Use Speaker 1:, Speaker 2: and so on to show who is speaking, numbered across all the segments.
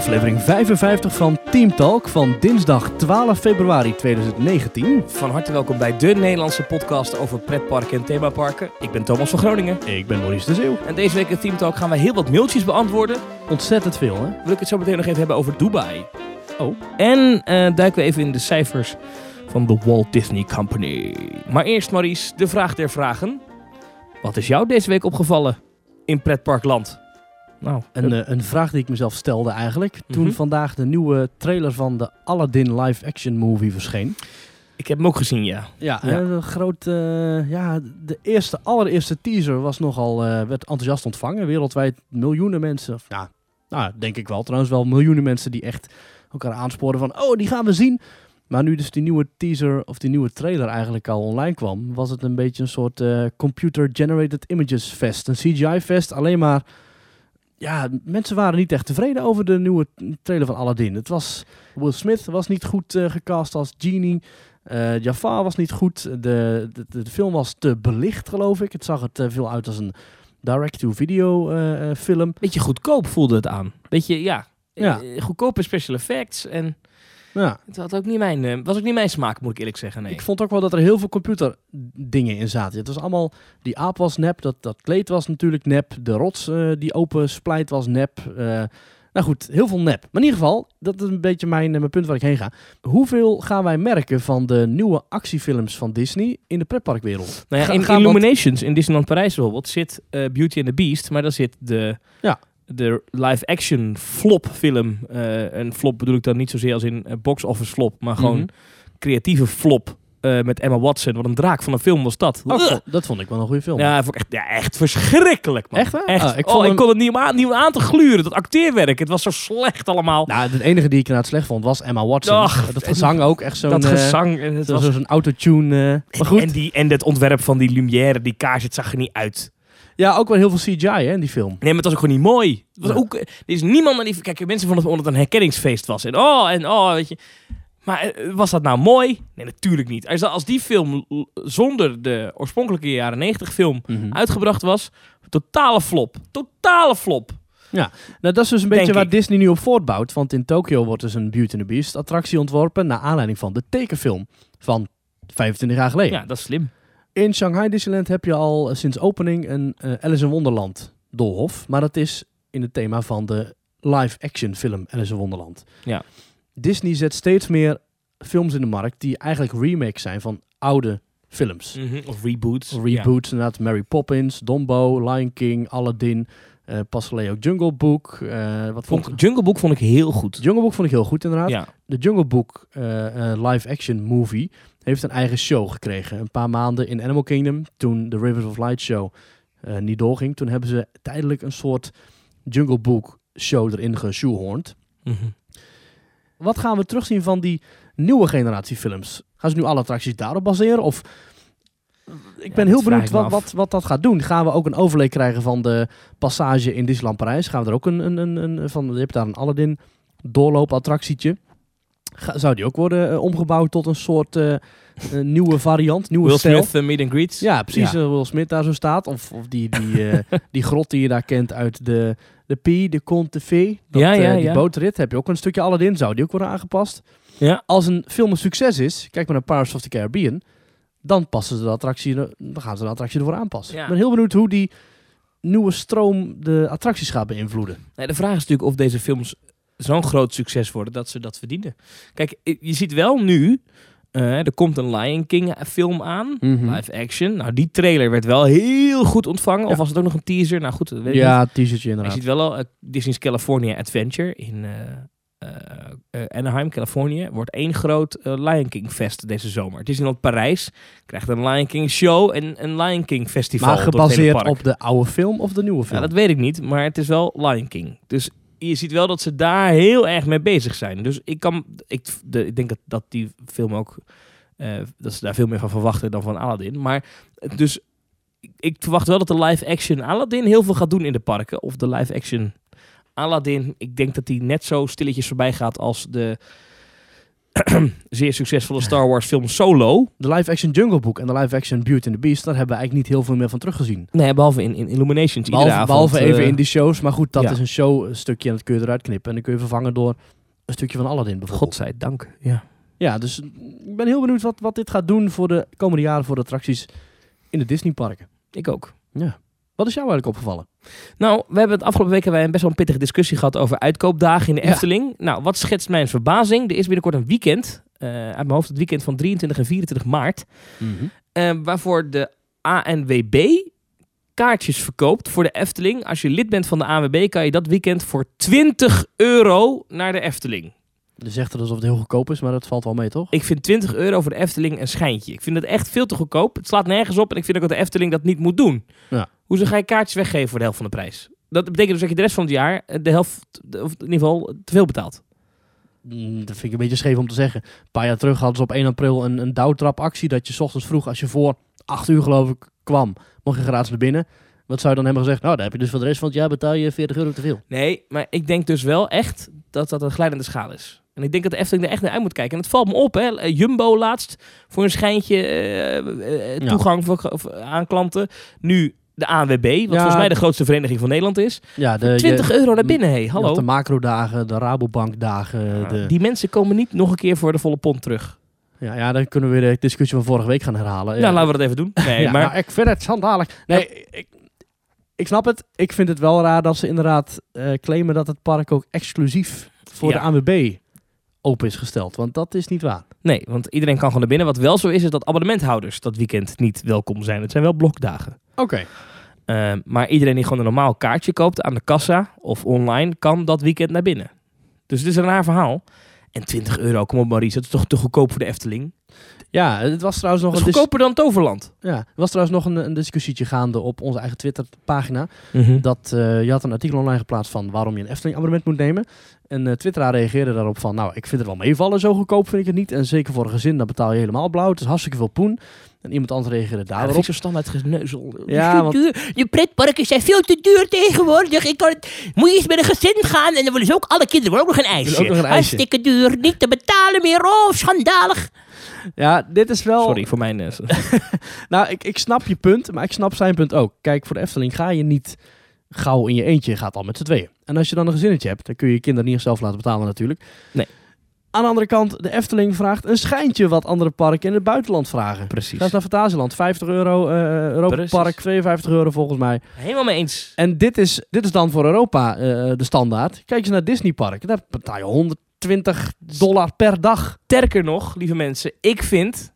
Speaker 1: aflevering 55 van Team Talk van dinsdag 12 februari 2019.
Speaker 2: Van harte welkom bij de Nederlandse podcast over pretparken en themaparken. Ik ben Thomas van Groningen.
Speaker 1: Ik ben Maurice de Zeeuw.
Speaker 2: En deze week in Team Talk gaan wij heel wat mailtjes beantwoorden.
Speaker 1: Ontzettend veel, hè?
Speaker 2: Wil ik het zo meteen nog even hebben over Dubai.
Speaker 1: Oh.
Speaker 2: En eh, duiken we even in de cijfers van de Walt Disney Company. Maar eerst Maurice, de vraag der vragen. Wat is jou deze week opgevallen in pretparkland? Nou,
Speaker 1: Een, eh, een vraag die ik mezelf stelde eigenlijk. Toen
Speaker 2: Mhm.
Speaker 1: vandaag de nieuwe trailer van de Aladdin live-action movie verscheen.
Speaker 2: ik heb hem ook gezien, ja.
Speaker 1: Ja,
Speaker 2: Ja.
Speaker 1: een groot. eh, ja, de eerste, allereerste teaser was nogal. eh, werd enthousiast ontvangen. Wereldwijd miljoenen mensen. of, Ja, nou, denk ik wel. Trouwens, wel miljoenen mensen die echt elkaar aansporen van. Oh, die gaan we zien. Maar nu dus die nieuwe teaser of die nieuwe trailer eigenlijk al online kwam, was het een beetje een soort eh, computer-generated images fest. Een CGI-fest. Alleen maar. Ja, mensen waren niet echt tevreden over de nieuwe trailer van Aladdin. Het was. Will Smith was niet goed eh, gecast als Genie. Eh Jafar was niet goed. De, de, de, film was te belicht, geloof ik. Het zag te veel uit als een direct-to-video eh, film.
Speaker 2: Beetje goedkoop voelde het aan. Beetje, ja,
Speaker 1: Ja.
Speaker 2: goedkope special effects. En
Speaker 1: Ja.
Speaker 2: het had ook niet mijn, eh, was ook niet mijn smaak, moet ik eerlijk zeggen. Nee.
Speaker 1: Ik vond ook wel dat er heel veel computerdingen in zaten. Het was allemaal, die aap was nep, dat, dat kleed was natuurlijk nep, de rots eh, die open splijt was nep. eh, nou goed, heel veel nep. Maar in ieder geval, dat is een beetje mijn, mijn punt waar ik heen ga. Hoeveel gaan wij merken van de nieuwe actiefilms van Disney in de pretparkwereld?
Speaker 2: Nou ja, in Illuminations in Disneyland Parijs bijvoorbeeld zit Beauty and the Beast, maar daar zit de,
Speaker 1: Ja.
Speaker 2: De live-action flop film. eh en flop bedoel ik dan niet zozeer als in eh, box office flop, maar gewoon
Speaker 1: Mhm.
Speaker 2: creatieve flop eh, met Emma Watson. Wat een draak van een film was dat.
Speaker 1: Oh, dat- vond ik wel een goede film.
Speaker 2: Ja, vond ik echt, ja, echt verschrikkelijk, man.
Speaker 1: Echt?
Speaker 2: Echt.
Speaker 1: Ah, ik
Speaker 2: oh,
Speaker 1: hem-
Speaker 2: ik kon het niet om, aan, niet om aan te gluren. Dat acteerwerk, het was zo slecht allemaal.
Speaker 1: Nou, het enige die ik inderdaad slecht vond was Emma Watson. Dat gezang ook, echt zo'n...
Speaker 2: dat gezang. het was,
Speaker 1: Zo'n autotune. maar goed,
Speaker 2: En, die, en het ontwerp van die lumière, die kaars, het zag er niet uit.
Speaker 1: Ja, ook wel heel veel CGI hè, in die film.
Speaker 2: Nee, maar het was ook gewoon niet mooi. Het was
Speaker 1: Ja.
Speaker 2: ook, er is niemand naar die... Kijk, mensen vonden het omdat het een herkenningsfeest was. En oh, en oh, weet je. Maar eh, was dat nou mooi? Nee, natuurlijk niet. Als, als die film zonder de oorspronkelijke jaren 90 film
Speaker 1: Mhm.
Speaker 2: uitgebracht was, totale flop. Totale flop.
Speaker 1: Nou, dat is dus een
Speaker 2: Denk
Speaker 1: beetje waar
Speaker 2: ik.
Speaker 1: Disney nu op voortbouwt. Want in Tokio wordt dus een Beauty and the Beast attractie ontworpen... naar aanleiding van de tekenfilm van 25 jaar geleden.
Speaker 2: Ja, dat is slim.
Speaker 1: In Shanghai Disneyland heb je al eh, sinds opening een eh, Alice in Wonderland doolhof. Maar dat is in het thema van de live-action film Alice in Wonderland.
Speaker 2: Ja.
Speaker 1: Disney zet steeds meer films in de markt die eigenlijk remakes zijn van oude films.
Speaker 2: Of reboots.
Speaker 1: Reboots, inderdaad. Mary Poppins, Dumbo, Lion King, Aladdin. eh pas ook Jungle Book. eh, wat vond
Speaker 2: Vond, Jungle Book vond ik heel goed.
Speaker 1: Jungle Book vond ik heel goed inderdaad.
Speaker 2: Ja.
Speaker 1: De Jungle Book live-action movie heeft een eigen show gekregen. Een paar maanden in Animal Kingdom, toen de Rivers of Light show eh, niet doorging. Toen hebben ze tijdelijk een soort Jungle Book show erin geshoehorned.
Speaker 2: Mhm.
Speaker 1: Wat gaan we terugzien van die nieuwe generatie films? Gaan ze nu alle attracties daarop baseren? Of ik ben heel benieuwd wat, wat, wat dat gaat doen. Gaan we ook een overlay krijgen van de passage in Disneyland Parijs? Gaan we er ook een, een, een, een van, je hebt daar een Aladdin doorloopattractietje. Ga, zou die ook worden eh, omgebouwd tot een soort eh, eh, nieuwe variant, nieuwe
Speaker 2: Will
Speaker 1: stijl?
Speaker 2: Smith, Meet and Greets.
Speaker 1: Ja, precies.
Speaker 2: Ja.
Speaker 1: Will Smith daar zo staat. Of, of die, die, die grot die je daar kent uit de, de P, de Conte de Fee. Dat,
Speaker 2: Ja, ja,
Speaker 1: die bootrit heb je ook een stukje Aladdin. Zou die ook worden aangepast?
Speaker 2: Ja.
Speaker 1: Als een film een succes is, kijk maar naar Pirates of the Caribbean, dan, passen ze de attractie, dan gaan ze de attractie ervoor aanpassen.
Speaker 2: Ja.
Speaker 1: Ik ben heel benieuwd hoe die nieuwe stroom de attracties gaat beïnvloeden.
Speaker 2: Nee, de vraag is natuurlijk of deze films zo'n groot succes worden dat ze dat verdienen. Kijk, je ziet wel nu, eh, er komt een Lion King film aan,
Speaker 1: Mhm.
Speaker 2: live action. Nou, die trailer werd wel heel goed ontvangen.
Speaker 1: Ja.
Speaker 2: Of was het ook nog een teaser? Nou goed, dat weet ik niet.
Speaker 1: Ja, t-shirtje
Speaker 2: Je ziet wel al, eh, Disney's California Adventure in eh, eh, eh, Anaheim, Californië, wordt één groot eh, Lion King fest deze zomer. Disneyland Parijs krijgt een Lion King show en een Lion King festival.
Speaker 1: Maar
Speaker 2: het
Speaker 1: gebaseerd op de oude film of de nieuwe
Speaker 2: Ja,
Speaker 1: film?
Speaker 2: dat weet ik niet, maar het is wel Lion King. Dus je ziet wel dat ze daar heel erg mee bezig zijn. Dus ik, kan, ik, ik denk dat, dat die film ook, eh, dat ze daar veel meer van verwachten dan van Aladdin. Maar eh, dus ik, ik verwacht wel dat de live action Aladdin heel veel gaat doen in de parken. Of de live action Aladdin, ik denk dat die net zo stilletjes voorbij gaat als de zeer succesvolle Star Wars film Solo.
Speaker 1: De live-action Jungle Book en de live-action Beauty and the Beast, daar hebben we eigenlijk niet heel veel meer van teruggezien.
Speaker 2: Nee, behalve in, in Illuminations. iedere
Speaker 1: Behalve,
Speaker 2: avond,
Speaker 1: behalve even
Speaker 2: eh,
Speaker 1: in die shows, maar goed, dat
Speaker 2: ja.
Speaker 1: is een showstukje en dat kun je eruit knippen. En dan kun je vervangen door een stukje van Aladdin bijvoorbeeld.
Speaker 2: Godzijdank. Ja.
Speaker 1: Ja, dus ik ben heel benieuwd wat, wat dit gaat doen voor de komende jaren voor de attracties in de Disneyparken.
Speaker 2: Ik ook.
Speaker 1: Ja. Wat is jou eigenlijk opgevallen?
Speaker 2: Nou, we hebben het afgelopen weken wij een best wel een pittige discussie gehad over uitkoopdagen in de
Speaker 1: Ja.
Speaker 2: Efteling. Nou, wat schetst mijn verbazing? Er is binnenkort een weekend, eh, uit mijn hoofd het weekend van 23 en 24 maart, eh, waarvoor de ANWB kaartjes verkoopt voor de Efteling. Als je lid bent van de ANWB kan je dat weekend voor 20 euro naar de Efteling.
Speaker 1: Je zegt het alsof het heel goedkoop is, maar dat valt wel mee, toch?
Speaker 2: Ik vind 20 euro voor de Efteling een schijntje. Ik vind het echt veel te goedkoop. Het slaat nergens op en ik vind ook dat de Efteling dat niet moet doen.
Speaker 1: Ja.
Speaker 2: Hoezo ga je kaartjes weggeven voor de helft van de prijs? Dat betekent dus dat je de rest van het jaar eh, de helft, of in ieder geval, te veel betaalt.
Speaker 1: Mm, Dat vind ik een beetje scheef om te zeggen. Een paar jaar terug hadden ze op 1 april een, een douwtrapactie. Dat je 's ochtends vroeg, als je voor 8 uur geloof ik kwam, mocht je gratis naar binnen. Wat zou je dan hebben gezegd? Nou, dan heb je dus voor de rest van het jaar betaal je 40 euro te veel.
Speaker 2: Nee, maar ik denk dus wel echt dat dat een glijdende schaal is. En ik denk dat de Efteling er echt naar uit moet kijken. En het valt me op, hè. Eh, Jumbo laatst voor een schijntje eh, eh,
Speaker 1: Ja.
Speaker 2: toegang voor, aan klanten. Nu de ANWB, wat
Speaker 1: Ja.
Speaker 2: volgens mij de grootste vereniging van Nederland is.
Speaker 1: Ja, de,
Speaker 2: 20
Speaker 1: je-
Speaker 2: euro naar binnen, hé.
Speaker 1: je
Speaker 2: Hallo.
Speaker 1: de macrodagen, de Rabobankdagen. De,
Speaker 2: Die mensen komen niet nog een keer voor de volle pond terug.
Speaker 1: ja, ja, dan kunnen we weer de discussie van vorige week gaan herhalen.
Speaker 2: Ja, laten we dat even doen. Nee, maar
Speaker 1: maar ik vind het schandalig. Nee, ik, ik snap het. Ik vind het wel raar dat ze inderdaad claimen dat het park ook exclusief voor de ANWB open is gesteld. Want dat is niet waar.
Speaker 2: nee, want iedereen kan gewoon naar binnen. Wat wel zo is, is dat abonnementhouders dat weekend niet welkom zijn. Het zijn wel blokdagen.
Speaker 1: Oké.
Speaker 2: Uh, maar iedereen die gewoon een normaal kaartje koopt aan de kassa of online, kan dat weekend naar binnen. Dus het is een raar verhaal. En 20 euro, kom op Maurice, dat is toch te goedkoop voor de Efteling?
Speaker 1: Ja, het was trouwens nog
Speaker 2: Dat is
Speaker 1: een,
Speaker 2: goedkoper dan Toverland.
Speaker 1: ja, er was trouwens nog een, een discussietje gaande op onze eigen Twitter-pagina.
Speaker 2: Mhm.
Speaker 1: Dat eh, je had een artikel online geplaatst van waarom je een Efteling-abonnement moet nemen. En eh Twitteraar reageerde daarop van, nou, ik vind het wel meevallen, zo goedkoop vind ik het niet. En zeker voor een gezin, dan betaal je helemaal blauw. Het is hartstikke veel poen. En iemand anders reageerde
Speaker 2: Ja, dat
Speaker 1: daarop.
Speaker 2: ik zo standaard geneuzel.
Speaker 1: Ja, want-
Speaker 3: Je pretparken zijn veel te duur tegenwoordig. Ik kan het, moet je eens met een gezin gaan en dan willen ze ook alle kinderen willen ook nog een ijsje.
Speaker 1: ook nog een ijsje.
Speaker 3: Hartstikke duur, niet te betalen meer. Oh, schandalig.
Speaker 1: Ja, dit is wel...
Speaker 2: Sorry voor mijn... eh,
Speaker 1: Nou, ik, ik snap je punt, maar ik snap zijn punt ook. Kijk, voor de Efteling ga je niet gauw in je eentje, je gaat al met z'n tweeën. En als je dan een gezinnetje hebt, dan kun je je kinderen niet zelf laten betalen natuurlijk.
Speaker 2: Nee.
Speaker 1: Aan de andere kant, de Efteling vraagt een schijntje wat andere parken in het buitenland vragen.
Speaker 2: Precies.
Speaker 1: Ga eens naar Fantasieland, 50 euro, eh Europa
Speaker 2: Precies.
Speaker 1: Park 52 euro volgens mij.
Speaker 2: Helemaal mee eens.
Speaker 1: En dit is, dit is dan voor Europa eh, de standaard. Kijk eens naar Disney Park, daar betaal je 120 dollar per dag.
Speaker 2: Sterker nog, lieve mensen, ik vind,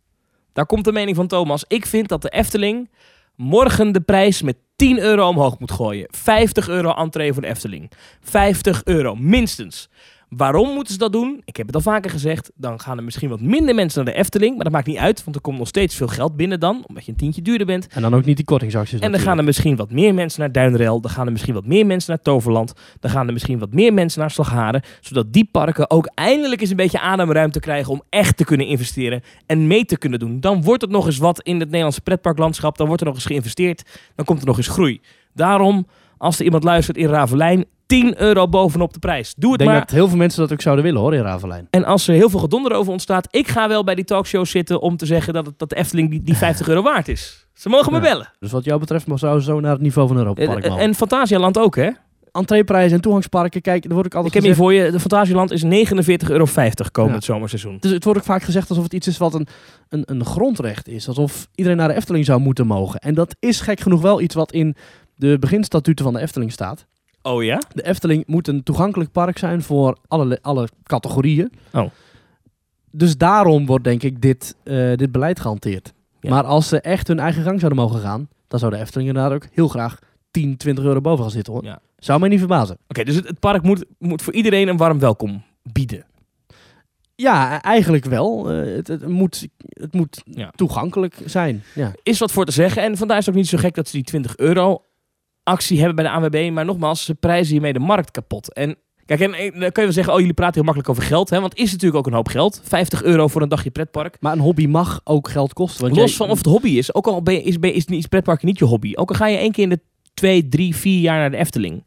Speaker 2: daar komt de mening van Thomas, ik vind dat de Efteling morgen de prijs met 10 euro omhoog moet gooien. 50 euro entree voor de Efteling. 50 euro, minstens. Waarom moeten ze dat doen? Ik heb het al vaker gezegd. Dan gaan er misschien wat minder mensen naar de Efteling. Maar dat maakt niet uit, want er komt nog steeds veel geld binnen dan. Omdat je een tientje duurder bent.
Speaker 1: En dan ook niet die kortingsacties
Speaker 2: En dan
Speaker 1: natuurlijk.
Speaker 2: gaan er misschien wat meer mensen naar Duinrel. Dan gaan er misschien wat meer mensen naar Toverland. Dan gaan er misschien wat meer mensen naar Slagharen. Zodat die parken ook eindelijk eens een beetje ademruimte krijgen om echt te kunnen investeren en mee te kunnen doen. Dan wordt het nog eens wat in het Nederlandse pretparklandschap. Dan wordt er nog eens geïnvesteerd. Dan komt er nog eens groei. Daarom, als er iemand luistert in Ravelijn, 10 euro bovenop de prijs. Doe
Speaker 1: Ik
Speaker 2: het
Speaker 1: denk
Speaker 2: maar.
Speaker 1: dat heel veel mensen dat ook zouden willen hoor, in Ravelijn.
Speaker 2: En als er heel veel gedonder over ontstaat, ik ga wel bij die talkshow zitten om te zeggen dat, het, dat de Efteling die, die 50 euro waard is. Ze mogen me
Speaker 1: Ja.
Speaker 2: bellen.
Speaker 1: Dus wat jou betreft mag zou zo naar het niveau van Europa Park
Speaker 2: En, en Fantasialand ook, hè?
Speaker 1: entreeprijzen en toegangsparken. Kijk, wordt ook
Speaker 2: Ik
Speaker 1: altijd
Speaker 2: heb hier voor je, de Fantasieland is 49,50 euro komend
Speaker 1: Ja.
Speaker 2: zomerseizoen.
Speaker 1: Dus het wordt ook vaak gezegd alsof het iets is wat een, een, een grondrecht is. Alsof iedereen naar de Efteling zou moeten mogen. En dat is gek genoeg wel iets wat in de beginstatuten van de Efteling staat.
Speaker 2: Oh ja?
Speaker 1: De Efteling moet een toegankelijk park zijn voor alle, alle categorieën.
Speaker 2: Oh.
Speaker 1: Dus daarom wordt denk ik dit, eh, dit beleid gehanteerd.
Speaker 2: Ja.
Speaker 1: Maar als ze echt hun eigen gang zouden mogen gaan, dan zou de Efteling inderdaad ook heel graag 10, 20 euro boven gaan zitten hoor.
Speaker 2: Ja.
Speaker 1: Zou mij niet verbazen.
Speaker 2: Oké, dus het, het park moet, moet voor iedereen een warm welkom bieden.
Speaker 1: Ja, eigenlijk wel. Eh, het, het moet, het moet
Speaker 2: Ja.
Speaker 1: toegankelijk zijn. Ja.
Speaker 2: Is wat voor te zeggen. En vandaar is het ook niet zo gek dat ze die 20 euro actie hebben bij de ANWB. Maar nogmaals, ze prijzen hiermee de markt kapot. En kijk, en, dan kun je wel zeggen, oh jullie praten heel makkelijk over geld. Hè? Want het is natuurlijk ook een hoop geld. 50 euro voor een dagje pretpark.
Speaker 1: Maar een hobby mag ook geld kosten. Want
Speaker 2: Los
Speaker 1: jij-
Speaker 2: van of het hobby is. Ook al ben je, is, ben je- is, is pretparken niet je hobby. Ook al ga je één keer in de twee, drie, vier jaar naar de Efteling.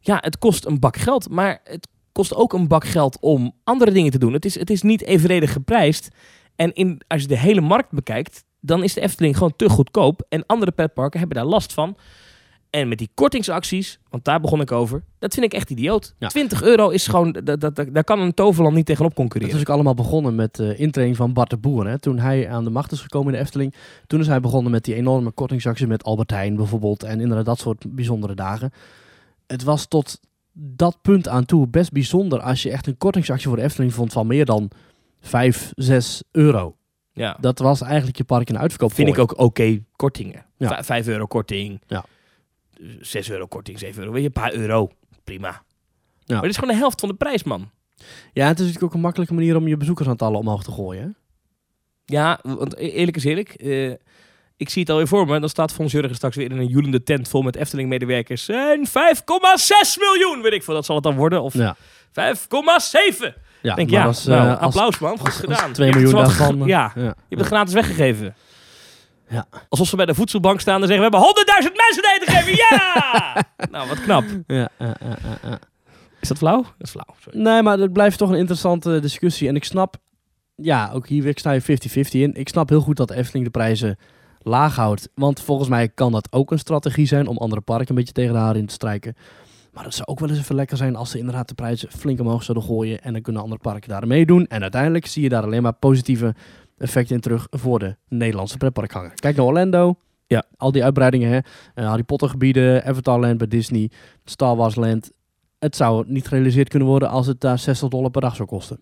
Speaker 2: Ja, het kost een bak geld. Maar het kost ook een bak geld om andere dingen te doen. Het is, het is niet evenredig geprijsd. En in, als je de hele markt bekijkt, dan is de Efteling gewoon te goedkoop. En andere pretparken hebben daar last van. En met die kortingsacties, want daar begon ik over, dat vind ik echt idioot.
Speaker 1: Ja.
Speaker 2: 20 euro is gewoon, dat, dat, dat- daar kan een toverland niet tegenop concurreren.
Speaker 1: is ook allemaal begonnen met de intraining van Bart de Boer. Hè. Toen hij aan de macht is gekomen in de Efteling, toen is hij begonnen met die enorme kortingsacties met Albert Heijn bijvoorbeeld. En inderdaad dat soort bijzondere dagen. Het was tot dat punt aan toe best bijzonder als je echt een kortingsactie voor de Efteling vond van meer dan 5, 6 euro.
Speaker 2: Ja.
Speaker 1: Dat was eigenlijk je park in de uitverkoop.
Speaker 2: vind ik ook oké kortingen.
Speaker 1: Ja.
Speaker 2: Vij- 5 euro korting.
Speaker 1: Ja.
Speaker 2: 6 euro korting, 7 euro. Weet je, een paar euro. Prima.
Speaker 1: Ja.
Speaker 2: Maar dit is gewoon de helft van de prijs, man.
Speaker 1: Ja, het is natuurlijk ook een makkelijke manier om je bezoekersaantallen omhoog te gooien. Hè?
Speaker 2: Ja, want e- eerlijk is eerlijk. eh, ik zie het alweer voor me. Dan staat Fons Jurgen straks weer in een joelende tent vol met Efteling-medewerkers. En 5,6 miljoen, weet ik veel. Dat zal het dan worden. Of
Speaker 1: Ja.
Speaker 2: 5,7.
Speaker 1: Ja,
Speaker 2: Denk ja,
Speaker 1: als,
Speaker 2: nou,
Speaker 1: eh, als-
Speaker 2: applaus man, goed
Speaker 1: als-
Speaker 2: gedaan.
Speaker 1: 2
Speaker 2: Je hebt
Speaker 1: miljoen daarvan.
Speaker 2: Ja,
Speaker 1: ja.
Speaker 2: je hebt het gratis weggegeven.
Speaker 1: Ja.
Speaker 2: Alsof ze bij de voedselbank staan en zeggen... we hebben 100.000 mensen te eten gegeven, ja! nou, wat knap.
Speaker 1: Ja, ja, ja, ja, ja.
Speaker 2: Is dat flauw? Dat is flauw, sorry.
Speaker 1: Nee, maar het blijft toch een interessante discussie. En ik snap, ja, ook hier weer, ik sta je 50-50 in. Ik snap heel goed dat de Efteling de prijzen laag houdt. Want volgens mij kan dat ook een strategie zijn om andere parken een beetje tegen de haren in te strijken. Maar het zou ook wel eens even lekker zijn als ze inderdaad de prijzen flink omhoog zouden gooien. En dan kunnen andere parken daar meedoen. En uiteindelijk zie je daar alleen maar positieve effecten in terug voor de Nederlandse pretparkganger. Kijk naar Orlando.
Speaker 2: Ja.
Speaker 1: Al die uitbreidingen, hè. Eh, Harry Potter gebieden, Avatar Land bij Disney, Star Wars Land. Het zou niet gerealiseerd kunnen worden als het daar 60 dollar per dag zou kosten.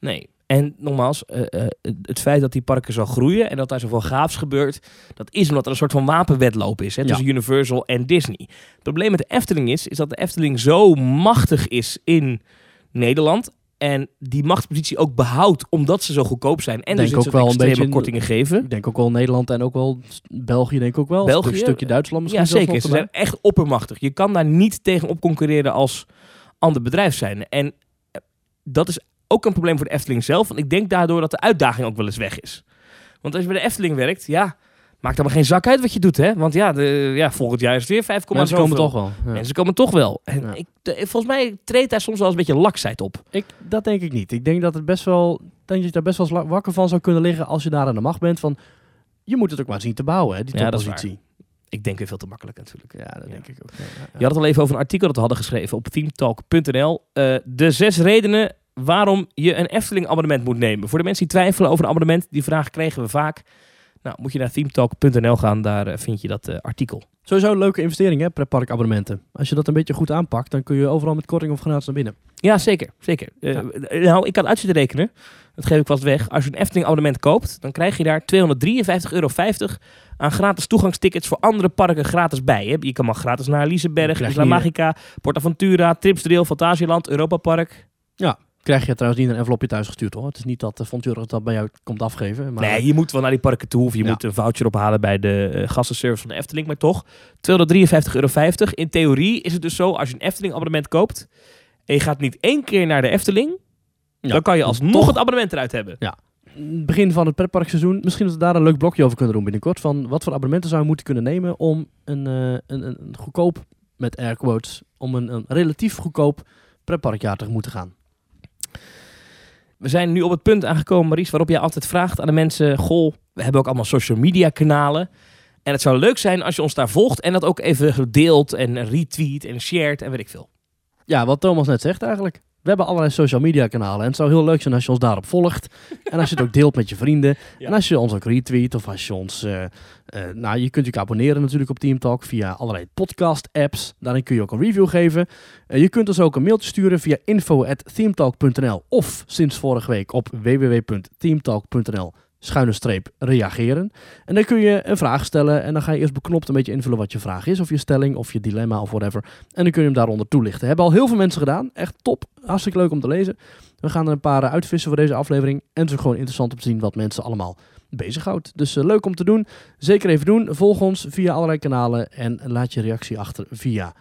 Speaker 2: Nee. En nogmaals, eh, eh, het feit dat die parken zo groeien en dat daar zoveel gaafs gebeurt, dat is omdat er een soort van wapenwedloop is hè,
Speaker 1: Ja.
Speaker 2: tussen Universal en Disney. Het probleem met de Efteling is, is dat de Efteling zo machtig is in Nederland en die machtspositie ook behoudt omdat ze zo goedkoop zijn en
Speaker 1: Denk
Speaker 2: dus
Speaker 1: ook wel een beetje in-
Speaker 2: kortingen geven.
Speaker 1: Ik denk ook wel Nederland en ook wel België, denk ik ook wel.
Speaker 2: België,
Speaker 1: Een stukje Duitsland misschien
Speaker 2: Ja, zeker. Ze zijn echt oppermachtig. Je kan daar niet tegen op concurreren als ander bedrijf zijn. En eh, dat is ook een probleem voor de Efteling zelf. Want ik denk daardoor dat de uitdaging ook wel eens weg is. Want als je bij de Efteling werkt, ja, maakt dan maar geen zak uit wat je doet, hè? Want ja, de, ja volgend jaar is het weer 5,
Speaker 1: Mensen komen toch wel. Ja.
Speaker 2: Mensen komen toch wel. En
Speaker 1: Ja.
Speaker 2: ik, de- volgens mij treedt daar soms wel eens een beetje laksheid op.
Speaker 1: Ik, dat denk ik niet. Ik denk dat het best wel, dat je daar best wel wakker van zou kunnen liggen als je daar aan de macht bent. Van, je moet het ook maar zien te bouwen, hè, die
Speaker 2: Ja, dat is
Speaker 1: toppositie.
Speaker 2: Ik denk weer veel te makkelijk natuurlijk.
Speaker 1: Ja, dat denk ik ook.
Speaker 2: Je had het al even over een artikel dat we hadden geschreven op themetalk.nl. Eh, de zes redenen waarom je een Efteling abonnement moet nemen. Voor de mensen die twijfelen over een abonnement, die vraag kregen we vaak. Nou, moet je naar themetalk.nl gaan, daar eh, vind je dat eh, artikel.
Speaker 1: Sowieso een leuke investering, hè, pretparkabonnementen. Als je dat een beetje goed aanpakt, dan kun je overal met korting of gratis naar binnen.
Speaker 2: Ja, zeker. zeker. Eh,
Speaker 1: Ja.
Speaker 2: Nou, ik had uit zitten rekenen. Dat geef ik vast weg. Als je een Efteling abonnement koopt, dan krijg je daar 253,50 euro aan gratis toegangstickets voor andere parken gratis bij. Hè. Je kan maar gratis naar Liseberg, Isla Magica, Portaventura, Tripsdrill, Fantasieland, Europa Park.
Speaker 1: Krijg je trouwens niet een envelopje thuis gestuurd hoor. Het is niet dat de Fontjurg dat bij jou komt afgeven. Maar
Speaker 2: Nee, je moet wel naar die parken toe. Of je
Speaker 1: Ja.
Speaker 2: moet een voucher ophalen bij de eh, gastenservice van de Efteling. Maar toch, 253,50 euro. In theorie is het dus zo, als je een Efteling abonnement koopt... en je gaat niet één keer naar de Efteling...
Speaker 1: Ja,
Speaker 2: dan kan je alsnog
Speaker 1: toch-
Speaker 2: het abonnement eruit hebben.
Speaker 1: begin van het pretparkseizoen, misschien dat we daar een leuk blokje over kunnen doen binnenkort. Van wat voor abonnementen zou je moeten kunnen nemen om een, eh, een, een, een goedkoop, met air quotes, om een, een relatief goedkoop pretparkjaar te moeten gaan.
Speaker 2: We zijn nu op het punt aangekomen, Maries, waarop jij altijd vraagt aan de mensen... Goh, we hebben ook allemaal social media kanalen. En het zou leuk zijn als je ons daar volgt... en dat ook even deelt en retweet en shared en weet ik veel.
Speaker 1: Ja, wat Thomas net zegt eigenlijk. We hebben allerlei social media kanalen en het zou heel leuk zijn als je ons daarop volgt. en als je het ook deelt met je vrienden.
Speaker 2: Ja.
Speaker 1: En als je ons ook retweet of als je ons... eh, eh, nou, je kunt je abonneren natuurlijk op Team Talk via allerlei podcast apps. Daarin kun je ook een review geven. Eh, je kunt ons ook een mailtje sturen via info.themetalk.nl of sinds vorige week op www.teamtalk.nl schuine streep reageren. En dan kun je een vraag stellen en dan ga je eerst beknopt een beetje invullen wat je vraag is, of je stelling, of je dilemma, of whatever. En dan kun je hem daaronder toelichten. Hebben al heel veel mensen gedaan. Echt top. Hartstikke leuk om te lezen. We gaan er een paar eh, uitvissen voor deze aflevering. En het is gewoon interessant om te zien wat mensen allemaal bezighoudt. Dus eh, leuk om te doen. Zeker even doen. Volg ons via allerlei kanalen en laat je reactie achter via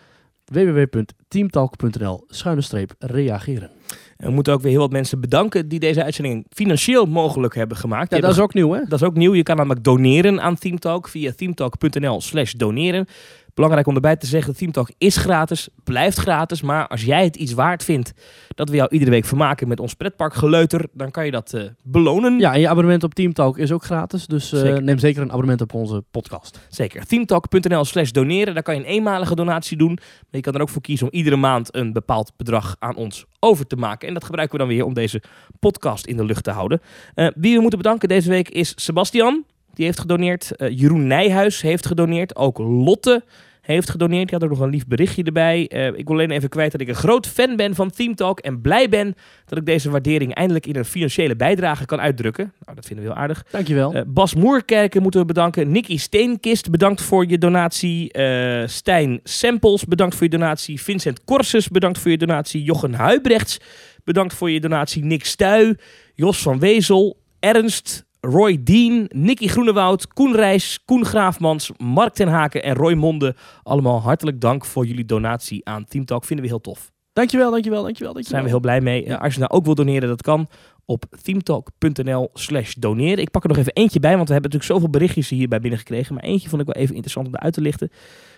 Speaker 1: www.teamtalk.nl schuine streep reageren.
Speaker 2: En we moeten ook weer heel wat mensen bedanken... die deze uitzending financieel mogelijk hebben gemaakt.
Speaker 1: Ja, dat is ook nieuw hè?
Speaker 2: Dat is ook nieuw. Je kan namelijk doneren aan Themetalk via themetalk.nl slash doneren. Belangrijk om erbij te zeggen, Team Talk is gratis, blijft gratis. Maar als jij het iets waard vindt dat we jou iedere week vermaken met ons pretparkgeleuter, dan kan je dat eh, belonen.
Speaker 1: Ja, en je abonnement op Teamtalk is ook gratis. Dus eh,
Speaker 2: Zeker.
Speaker 1: neem zeker een abonnement op onze podcast.
Speaker 2: Zeker. Teamtalk.nl slash doneren. Daar kan je een eenmalige donatie doen. Maar je kan er ook voor kiezen om iedere maand een bepaald bedrag aan ons over te maken. En dat gebruiken we dan weer om deze podcast in de lucht te houden. Eh, wie we moeten bedanken deze week is Sebastian. Die heeft gedoneerd. Eh, Jeroen Nijhuis heeft gedoneerd. Ook Lotte heeft gedoneerd. Die had ook nog een lief berichtje erbij. Eh, ik wil alleen even kwijt dat ik een groot fan ben van Team Talk. En blij ben dat ik deze waardering eindelijk in een financiële bijdrage kan uitdrukken. Nou, dat vinden we heel aardig.
Speaker 1: Dankjewel.
Speaker 2: Eh, Bas Moerkerken moeten we bedanken. Nicky Steenkist, bedankt voor je donatie. Eh, Stijn Sempels, bedankt voor je donatie. Vincent Korses, bedankt voor je donatie. Jochen Huibrechts, bedankt voor je donatie. Nick Stuy, Jos van Wezel, Ernst, Roy Dean, Nicky Groenewoud, Koen Rijs, Koen Graafmans, Mark ten Haken en Roy Monde. Allemaal hartelijk dank voor jullie donatie aan Team Talk. Vinden we heel tof.
Speaker 1: Dankjewel, dankjewel, dankjewel.
Speaker 2: Daar zijn we heel blij mee.
Speaker 1: Ja.
Speaker 2: Als je nou ook wil doneren, dat kan op themetalk.nl slash doneren. Ik pak er nog even eentje bij, want we hebben natuurlijk zoveel berichtjes hierbij binnengekregen. Maar eentje vond ik wel even interessant om eruit te lichten.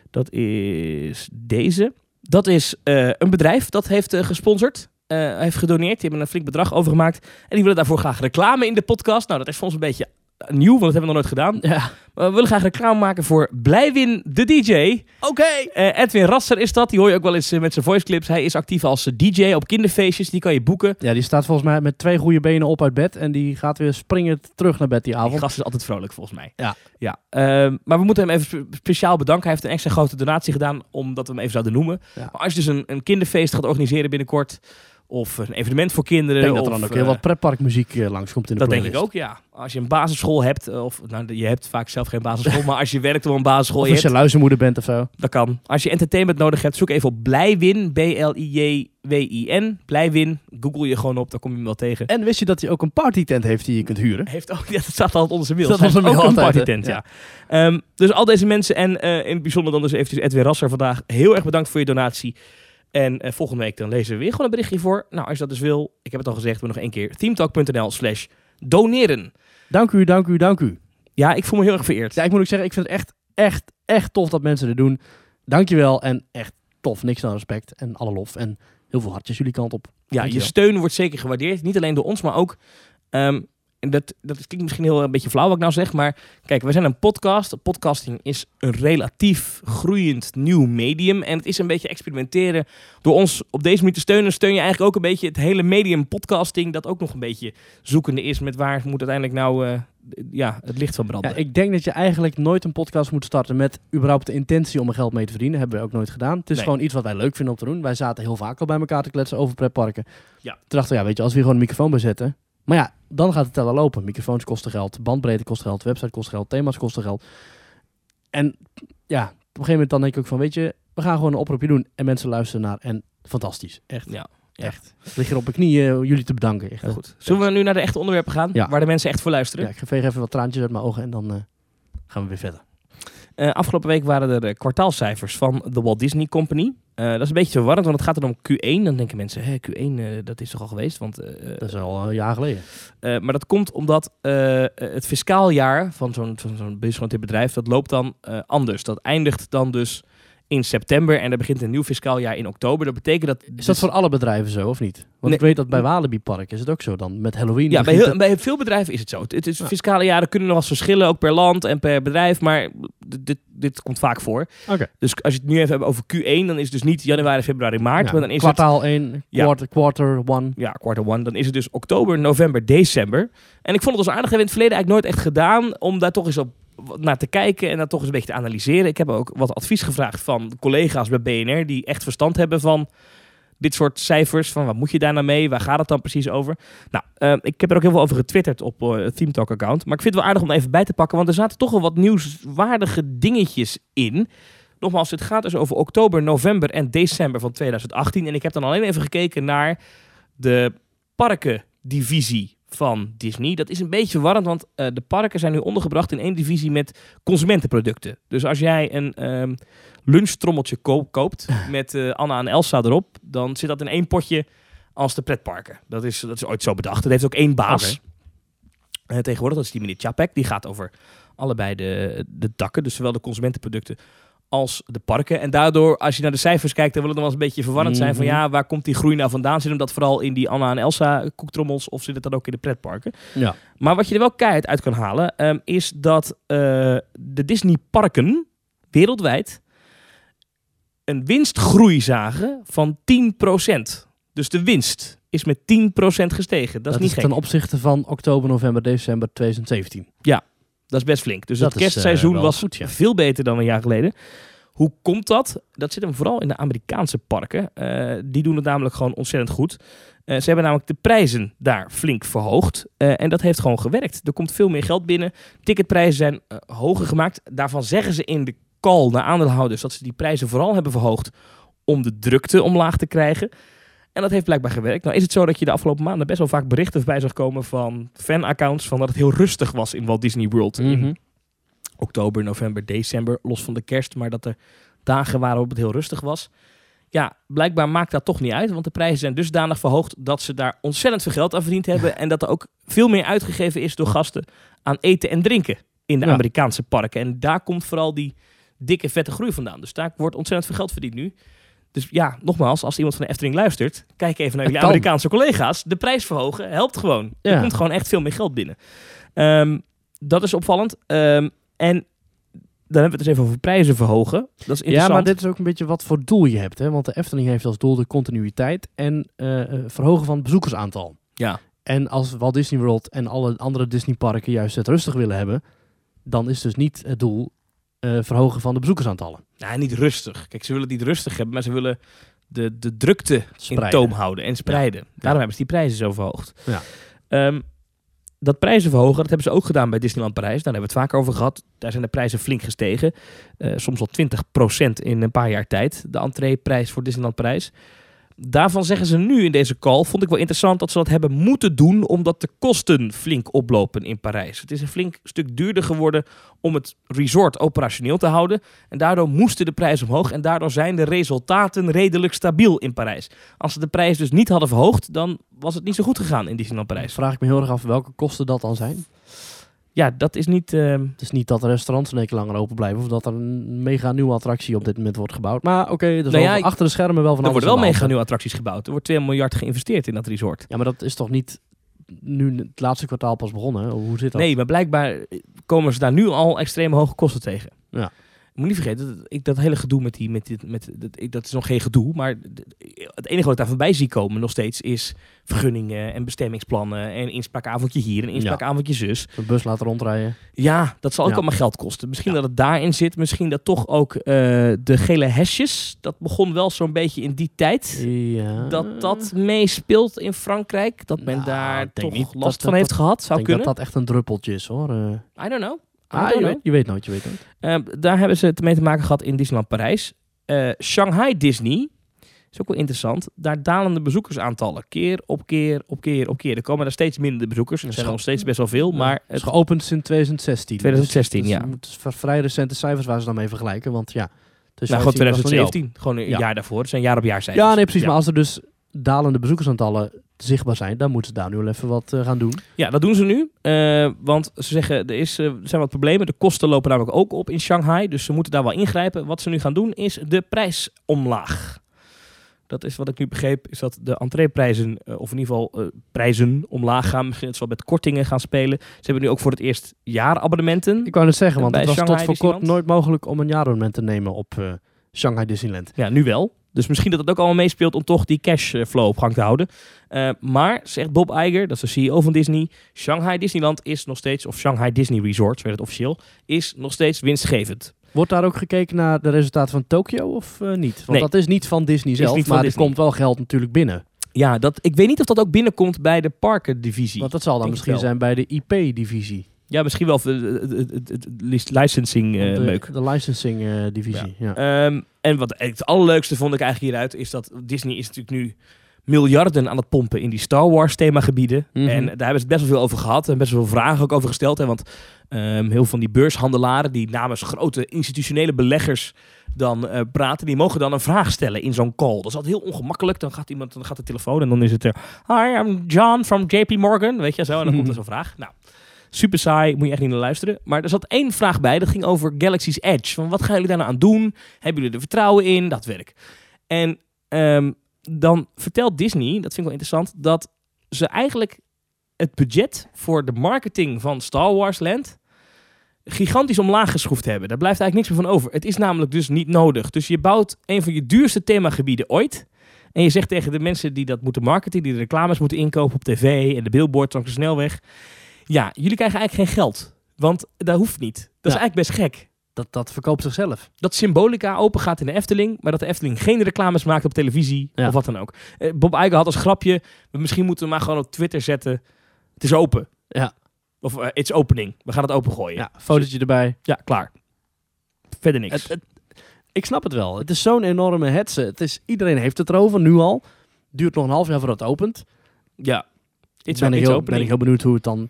Speaker 2: Dat is deze. Dat is eh, een bedrijf dat heeft eh, gesponsord. Eh, heeft gedoneerd. Die hebben een flink bedrag overgemaakt. En die willen daarvoor graag reclame in de podcast. Nou, dat is voor ons een beetje nieuw, want dat hebben we nog nooit gedaan.
Speaker 1: Ja.
Speaker 2: Maar we willen graag reclame maken voor Blijwin de DJ.
Speaker 1: Oké.
Speaker 2: Eh, Edwin Rasser is dat. Die hoor je ook wel eens eh, met zijn voice clips. Hij is actief als eh, DJ op kinderfeestjes. Die kan je boeken.
Speaker 1: Ja, die staat volgens mij met twee goede benen op uit bed. En die gaat weer springen terug naar bed die
Speaker 2: Die
Speaker 1: avond.
Speaker 2: gast is altijd vrolijk volgens mij.
Speaker 1: Ja.
Speaker 2: ja. Ehm, maar we moeten hem even spe- speciaal bedanken. Hij heeft een extra grote donatie gedaan omdat we hem even zouden noemen.
Speaker 1: Ja.
Speaker 2: Maar als je dus een, een kinderfeest gaat organiseren binnenkort. Of een evenement voor kinderen.
Speaker 1: Ik denk dat er
Speaker 2: of,
Speaker 1: dan ook heel
Speaker 2: eh,
Speaker 1: wat pretparkmuziek eh, langskomt in de
Speaker 2: Dat denk ik ook, ja. Als je een basisschool hebt, eh, of nou, je hebt vaak zelf geen basisschool, maar als je werkt op een basisschool,
Speaker 1: Of
Speaker 2: je
Speaker 1: als je luizenmoeder bent of zo.
Speaker 2: dat kan. Als je entertainment nodig hebt, zoek even op Blijwin, B-L-I-J-W-I-N. Blijwin, google je gewoon op, dan kom je hem wel tegen.
Speaker 1: En wist je dat hij ook een partytent heeft die je kunt huren?
Speaker 2: Heeft ook, ja, dat staat altijd onder zijn mail. Heeft
Speaker 1: mail
Speaker 2: ook een
Speaker 1: altijd,
Speaker 2: partytent, ja. Ehm, dus al deze mensen en in het bijzonder dan dus eventjes Edwin Rasser vandaag. Heel erg bedankt voor je donatie. En eh, volgende week dan lezen we weer gewoon een berichtje voor. Nou, als je dat dus wil, ik heb het al gezegd, maar nog één keer. teamtalk.nl slash doneren.
Speaker 1: Dank u, dank u, dank u.
Speaker 2: Ja, ik voel me heel erg vereerd.
Speaker 1: Ja, ik moet ook zeggen, ik vind het echt, echt, echt tof dat mensen dit doen. Dankjewel en echt tof. Niks dan respect en alle lof. En heel veel hartjes jullie kant op.
Speaker 2: Ja, je steun wordt zeker gewaardeerd. Niet alleen door ons, maar ook... ehm, en dat, dat klinkt misschien heel een beetje flauw wat ik nou zeg, maar kijk, we zijn een podcast. Podcasting is een relatief groeiend nieuw medium. En het is een beetje experimenteren. Door ons op deze manier te steunen, steun je eigenlijk ook een beetje het hele medium podcasting. Dat ook nog een beetje zoekende is met waar moet uiteindelijk nou eh, ja, het licht van branden.
Speaker 1: Ja, ik denk dat je eigenlijk nooit een podcast moet starten met überhaupt de intentie om er geld mee te verdienen. Hebben we ook nooit gedaan. Het is
Speaker 2: Nee.
Speaker 1: gewoon iets wat wij leuk vinden om te doen. Wij zaten heel vaak al bij elkaar te kletsen over pretparken.
Speaker 2: Ja.
Speaker 1: Toen dachten we, ja, weet je, als we hier gewoon een microfoon bij zetten. Maar ja, dan gaat het tellen lopen. Microfoons kosten geld, bandbreedte kost geld, website kost geld, thema's kosten geld. En ja, op een gegeven moment dan denk ik ook van, weet je, we gaan gewoon een oproepje doen en mensen luisteren naar. En fantastisch, echt.
Speaker 2: Ja,
Speaker 1: Echt. Lig hier op mijn knieën eh, jullie te bedanken. Echt.
Speaker 2: goed. Zullen we nu naar de echte onderwerpen gaan?
Speaker 1: Ja.
Speaker 2: Waar de mensen echt voor luisteren?
Speaker 1: Ja, ik veeg even wat traantjes uit mijn ogen en dan eh, gaan we weer verder.
Speaker 2: Eh, afgelopen week waren er kwartaalcijfers van de Walt Disney Company. Eh, dat is een beetje verwarrend, want het gaat dan om Q1. Dan denken mensen, Hé, Q1, eh, dat is toch al geweest? Want, eh,
Speaker 1: Dat is al een jaar geleden.
Speaker 2: maar dat komt omdat het fiscaaljaar van zo'n business bedrijf, dat loopt dan anders. Dat eindigt dan dus in september en er begint een nieuw fiscaaljaar in oktober. Dat betekent dat...
Speaker 1: Is
Speaker 2: dus-
Speaker 1: dat voor alle bedrijven zo, of niet? Want
Speaker 2: Nee.
Speaker 1: ik weet dat bij Walibi Park is het ook zo dan. Met Halloween.
Speaker 2: Ja, bij, heel, bij veel bedrijven is het zo. Het, is. Fiscale jaren kunnen nog wel eens verschillen, ook per land en per bedrijf. Maar dit, dit, komt vaak voor.
Speaker 1: Oké.
Speaker 2: Dus als je het nu even hebt over Q1, dan is het dus niet januari, februari, maart.
Speaker 1: Ja,
Speaker 2: maar dan is het
Speaker 1: kwartaal 1,
Speaker 2: Ja.
Speaker 1: quarter, quarter 1.
Speaker 2: ja, quarter one. Dan is het dus oktober, november, december. En ik vond het als aardig. Hebben we in het verleden eigenlijk nooit echt gedaan om daar toch eens op naar te kijken en dat toch eens een beetje te analyseren. Ik heb ook wat advies gevraagd van collega's bij BNR die echt verstand hebben van dit soort cijfers. Van wat moet je daar nou mee? Waar gaat het dan precies over? Nou, eh, ik heb er ook heel veel over getwitterd op eh, het Team Talk account. Maar ik vind het wel aardig om even bij te pakken, want er zaten toch wel wat nieuwswaardige dingetjes in. Nogmaals, het gaat dus over oktober, november en december van 2018. En ik heb dan alleen even gekeken naar de parkendivisie van Disney. Dat is een beetje verwarrend, want eh, de parken zijn nu ondergebracht in één divisie met consumentenproducten. Dus als jij een ehm lunchtrommeltje ko- koopt met eh, Anna en Elsa erop, dan zit dat in één potje als de pretparken. Dat is, dat is ooit zo bedacht. Het heeft ook één baas. Eh, tegenwoordig, dat is die meneer Chapek. Die gaat over allebei de, de takken, dus zowel de consumentenproducten als de parken. En daardoor, als je naar de cijfers kijkt, dan wil het nog wel eens een beetje verwarrend zijn van
Speaker 1: Mhm.
Speaker 2: ja, waar komt die groei nou vandaan? Zit hem dat vooral in die Anna en Elsa koektrommels of zit het dan ook in de pretparken?
Speaker 1: Ja.
Speaker 2: Maar wat je er wel keihard uit kan halen, ehm, is dat eh, de Disney-parken wereldwijd een winstgroei zagen van 10%. Dus de winst is met 10% gestegen. Dat, is niet gek.
Speaker 1: ten opzichte van oktober, november, december 2017.
Speaker 2: Dat is best flink. Dus
Speaker 1: Dat
Speaker 2: het
Speaker 1: is, eh,
Speaker 2: kerstseizoen was
Speaker 1: goed, ja.
Speaker 2: veel beter dan een jaar geleden. Hoe komt dat? Dat zit hem vooral in de Amerikaanse parken. Eh, die doen het namelijk gewoon ontzettend goed. Eh, ze hebben namelijk de prijzen daar flink verhoogd. En dat heeft gewoon gewerkt. Er komt veel meer geld binnen. Ticketprijzen zijn hoger gemaakt. Daarvan zeggen ze in de call naar aandeelhouders dat ze die prijzen vooral hebben verhoogd om de drukte omlaag te krijgen. En dat heeft blijkbaar gewerkt. Nou is het zo dat je de afgelopen maanden best wel vaak berichten bij zag komen van fanaccounts van dat het heel rustig was in Walt Disney World. In
Speaker 1: Mhm.
Speaker 2: oktober, november, december, los van de kerst, maar dat er dagen waren waarop het heel rustig was. Ja, blijkbaar maakt dat toch niet uit, want de prijzen zijn dusdanig verhoogd dat ze daar ontzettend veel geld aan verdiend hebben en dat er ook veel meer uitgegeven is door gasten aan eten en drinken in de
Speaker 1: Ja.
Speaker 2: Amerikaanse parken. En daar komt vooral die dikke vette groei vandaan. Dus daar wordt ontzettend veel geld verdiend nu. Dus ja, nogmaals, als iemand van de Efteling luistert, kijk even naar jullie. Amerikaanse collega's. De prijs verhogen helpt gewoon. Er
Speaker 1: Ja.
Speaker 2: komt gewoon echt veel meer geld binnen. Ehm, dat is opvallend. Ehm, en dan hebben we het dus even over prijzen verhogen. Dat is
Speaker 1: Ja,
Speaker 2: interessant.
Speaker 1: maar dit is ook een beetje wat voor doel je hebt. Hè? Want de Efteling heeft als doel de continuïteit en eh, eh, verhogen van het bezoekersaantal.
Speaker 2: Ja.
Speaker 1: En als Walt Disney World en alle andere Disneyparken juist het rustig willen hebben, dan is dus niet het doel eh, verhogen van de bezoekersaantallen.
Speaker 2: Nou, niet rustig. Kijk, ze willen het niet rustig hebben, maar ze willen de, de drukte in
Speaker 1: Spreiden.
Speaker 2: toom houden en spreiden. Daarom hebben ze die prijzen zo verhoogd.
Speaker 1: Ja.
Speaker 2: Ehm, dat prijzen verhogen, dat hebben ze ook gedaan bij Disneyland Parijs. Daar hebben we het vaak over gehad. Daar zijn de prijzen flink gestegen. Eh, soms al 20% in een paar jaar tijd. De entreeprijs voor Disneyland Parijs. Daarvan zeggen ze nu in deze call, vond ik wel interessant dat ze dat hebben moeten doen, omdat de kosten flink oplopen in Parijs. Het is een flink stuk duurder geworden om het resort operationeel te houden. En daardoor moesten de prijzen omhoog en daardoor zijn de resultaten redelijk stabiel in Parijs. Als ze de prijs dus niet hadden verhoogd, dan was het niet zo goed gegaan in Disneyland Parijs.
Speaker 1: Vraag ik me heel erg af welke kosten dat dan zijn.
Speaker 2: Ja, dat is niet... ehm,
Speaker 1: Het is niet dat restaurants een keer langer open blijven of dat er een mega nieuwe attractie op dit moment wordt gebouwd. Maar oké, er is
Speaker 2: Nou ja,
Speaker 1: achter de schermen wel van
Speaker 2: er worden wel mega nieuwe attracties gebouwd. Er wordt 2 miljard geïnvesteerd in dat resort.
Speaker 1: Ja, maar dat is toch niet nu het laatste kwartaal pas begonnen? Hoe zit dat?
Speaker 2: Nee, maar blijkbaar komen ze daar nu al extreem hoge kosten tegen.
Speaker 1: Ja.
Speaker 2: Moet niet vergeten, dat, ik, dat hele gedoe met die, met dit, met, dat, dat is nog geen gedoe, maar het enige wat ik daar voorbij zie komen nog steeds is vergunningen en bestemmingsplannen en inspraakavondje hier en inspraakavondje zus.
Speaker 1: Een bus laten rondrijden.
Speaker 2: Ja, dat zal ook
Speaker 1: Ja.
Speaker 2: allemaal geld kosten. Misschien
Speaker 1: Ja.
Speaker 2: dat het daarin zit, misschien dat toch ook eh, de gele hesjes, dat begon wel zo'n beetje in die tijd.
Speaker 1: Ja.
Speaker 2: Dat dat meespeelt in Frankrijk, dat men
Speaker 1: Nou,
Speaker 2: daar toch last
Speaker 1: dat-
Speaker 2: van
Speaker 1: dat-
Speaker 2: heeft gehad,
Speaker 1: Ik
Speaker 2: zou
Speaker 1: denk
Speaker 2: kunnen.
Speaker 1: dat dat echt een druppeltje is hoor. Eh,
Speaker 2: I don't know.
Speaker 1: Ah, je, weet, je weet nooit, je weet nooit.
Speaker 2: Eh, daar hebben ze het mee te maken gehad in Disneyland Parijs. Eh, Shanghai Disney is ook wel interessant. Daar dalen de bezoekersaantallen keer op keer op keer op keer. Er komen er steeds minder bezoekers. Er zijn er nog steeds best wel veel, maar
Speaker 1: het is
Speaker 2: het,
Speaker 1: geopend sinds 2016.
Speaker 2: 2016,
Speaker 1: dus,
Speaker 2: ja.
Speaker 1: Dus het is v- vrij recente cijfers waar ze dan mee vergelijken. Want ja, dus
Speaker 2: nou, gewoon 2017. Gewoon een
Speaker 1: Ja.
Speaker 2: jaar daarvoor. Het zijn jaar op jaar cijfers.
Speaker 1: Ja, nee, precies.
Speaker 2: Ja.
Speaker 1: Maar als er dus dalende bezoekersaantallen zichtbaar zijn, dan moeten ze daar nu wel even wat eh, gaan doen.
Speaker 2: Ja, dat doen ze nu. Eh, want ze zeggen, er, is, eh, er zijn wat problemen. De kosten lopen namelijk ook op in Shanghai. Dus ze moeten daar wel ingrijpen. Wat ze nu gaan doen, is de prijs omlaag. Dat is wat ik nu begreep, is dat de entreeprijzen, of in ieder geval prijzen omlaag gaan. Misschien dat ze wel met kortingen gaan spelen. Ze hebben nu ook voor het eerst jaarabonnementen.
Speaker 1: Ik wou net zeggen, want het was
Speaker 2: Shanghai
Speaker 1: tot voor kort nooit mogelijk om een jaarabonnement te nemen op Shanghai Disneyland.
Speaker 2: Ja, nu wel. Dus misschien dat het ook allemaal meespeelt om toch die cashflow op gang te houden. Eh, maar, zegt Bob Iger, dat is de CEO van Disney, Shanghai Disneyland is nog steeds, of Shanghai Disney Resort, heet het officieel, is nog steeds winstgevend.
Speaker 1: Wordt daar ook gekeken naar de resultaten van Tokyo of eh, niet? Want
Speaker 2: Nee.
Speaker 1: dat is niet van Disney
Speaker 2: Is
Speaker 1: zelf, maar
Speaker 2: Disney.
Speaker 1: er komt wel geld natuurlijk binnen.
Speaker 2: Ja, dat, ik weet niet of dat ook binnenkomt bij de parkendivisie.
Speaker 1: Want dat zal dan misschien zijn bij de IP-divisie.
Speaker 2: Ja, misschien wel de, de, de, de- de licensing eh,
Speaker 1: de,
Speaker 2: leuk.
Speaker 1: de licensing-divisie. ja.
Speaker 2: Ehm, en wat het allerleukste vond ik eigenlijk hieruit is dat Disney is natuurlijk nu miljarden aan het pompen in die Star Wars themagebieden.
Speaker 1: Mhm.
Speaker 2: En daar hebben ze het best wel veel over gehad en best wel veel vragen ook over gesteld. Hè, want ehm, heel veel van die beurshandelaren die namens grote institutionele beleggers dan eh, praten, die mogen dan een vraag stellen in zo'n call. Dat is altijd heel ongemakkelijk. Dan gaat iemand, dan gaat de telefoon en dan is het er, hi, I'm John from JP Morgan, weet je zo. En dan komt er zo'n vraag. Nou, Super saai, moet je echt niet naar luisteren. Maar er zat één vraag bij, dat ging over Galaxy's Edge. Van wat gaan jullie daar nou aan doen? Hebben jullie er vertrouwen in? Dat werk. En ehm, dan vertelt Disney, dat vind ik wel interessant, dat ze eigenlijk het budget voor de marketing van Star Wars Land gigantisch omlaag geschroefd hebben. Daar blijft eigenlijk niks meer van over. Het is namelijk dus niet nodig. Dus je bouwt een van je duurste themagebieden ooit. En je zegt tegen de mensen die dat moeten marketen, die de reclames moeten inkopen op tv en de billboards langs de snelweg. Ja, jullie krijgen eigenlijk geen geld. Want dat hoeft niet. Dat is eigenlijk best gek.
Speaker 1: Dat, dat verkoopt zichzelf.
Speaker 2: Dat Symbolica open gaat in de Efteling, maar dat de Efteling geen reclames maakt op televisie
Speaker 1: Ja.
Speaker 2: of wat dan ook. Eh, Bob Iger had als grapje, we misschien moeten we maar gewoon op Twitter zetten, het is open.
Speaker 1: Ja.
Speaker 2: Of eh, it's opening. We gaan het opengooien.
Speaker 1: Ja, fotootje erbij.
Speaker 2: Ja, klaar. Verder niks.
Speaker 1: Het, het- ik snap het wel. Het is zo'n enorme hetze. Het is, iedereen heeft het erover, nu al. Duurt nog een half jaar voordat het opent.
Speaker 2: ja. It's,
Speaker 1: ben, ik heel, ben ik heel benieuwd hoe het dan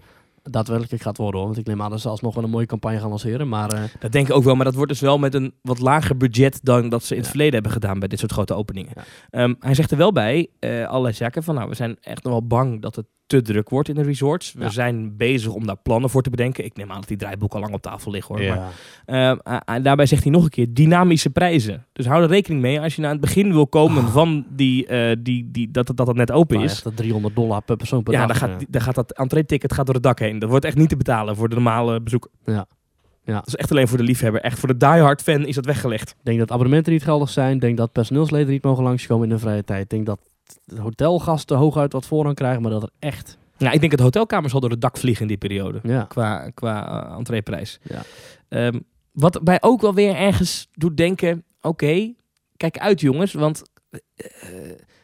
Speaker 1: daadwerkelijk gaat worden. hoor. Want ik neem aan dat ze alsnog wel een mooie campagne gaan lanceren. Maar eh,
Speaker 2: Dat denk ik ook wel, maar dat wordt dus wel met een wat lager budget dan dat ze in het
Speaker 1: Ja.
Speaker 2: verleden hebben gedaan bij dit soort grote openingen.
Speaker 1: Ja.
Speaker 2: Ehm, hij zegt er wel bij, eh allerlei zaken, van nou, we zijn echt nog wel bang dat het te druk wordt in de resorts. We
Speaker 1: Ja.
Speaker 2: zijn bezig om daar plannen voor te bedenken. Ik neem aan dat die draaiboeken al lang op tafel liggen hoor.
Speaker 1: Ja.
Speaker 2: Ah, daarbij zegt hij nog een keer dynamische prijzen. Dus hou er rekening mee als je naar het begin wil komen
Speaker 1: Oh.
Speaker 2: van die, eh, die, die, dat, dat, dat net open is.
Speaker 1: dat 300 dollar per persoon per
Speaker 2: Ja,
Speaker 1: dag.
Speaker 2: dan gaat,
Speaker 1: eh.
Speaker 2: dan gaat dat entree-ticket gaat door het dak heen. Dat wordt echt niet te betalen voor de normale bezoeker.
Speaker 1: Ja. Ja.
Speaker 2: Dat is echt alleen voor de liefhebber. Echt voor de diehard fan is dat weggelegd.
Speaker 1: Denk dat abonnementen niet geldig zijn. Denk dat personeelsleden niet mogen langskomen in de vrije tijd. Denk dat hotelgasten hooguit wat voorrang krijgen. Maar dat er echt...
Speaker 2: Nou, ik denk dat hotelkamers al door het dak vliegen in die periode.
Speaker 1: Ja.
Speaker 2: Qua, qua eh, entreeprijs.
Speaker 1: Ja.
Speaker 2: Ehm, wat mij ook wel weer ergens doet denken... Oké, kijk uit jongens. Want eh,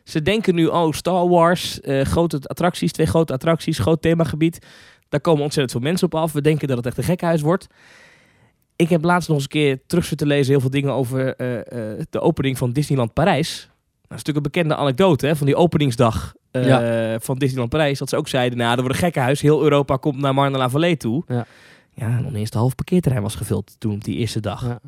Speaker 2: ze denken nu... Oh, Star Wars, eh, grote attracties. Twee grote attracties, groot themagebied. Daar komen ontzettend veel mensen op af. We denken dat het echt een gekkenhuis wordt. Ik heb laatst nog eens een keer terug zitten lezen... heel veel dingen over de opening van Disneyland Parijs. Dat is natuurlijk een bekende anekdote hè, van die openingsdag eh, van Disneyland Parijs. Dat ze ook zeiden, nou, er wordt een gekkenhuis. Heel Europa komt naar Marne-la-Vallée toe.
Speaker 1: Ja.
Speaker 2: Ja, nog eens de halve parkeerterrein was gevuld toen op die eerste dag.
Speaker 1: Ja.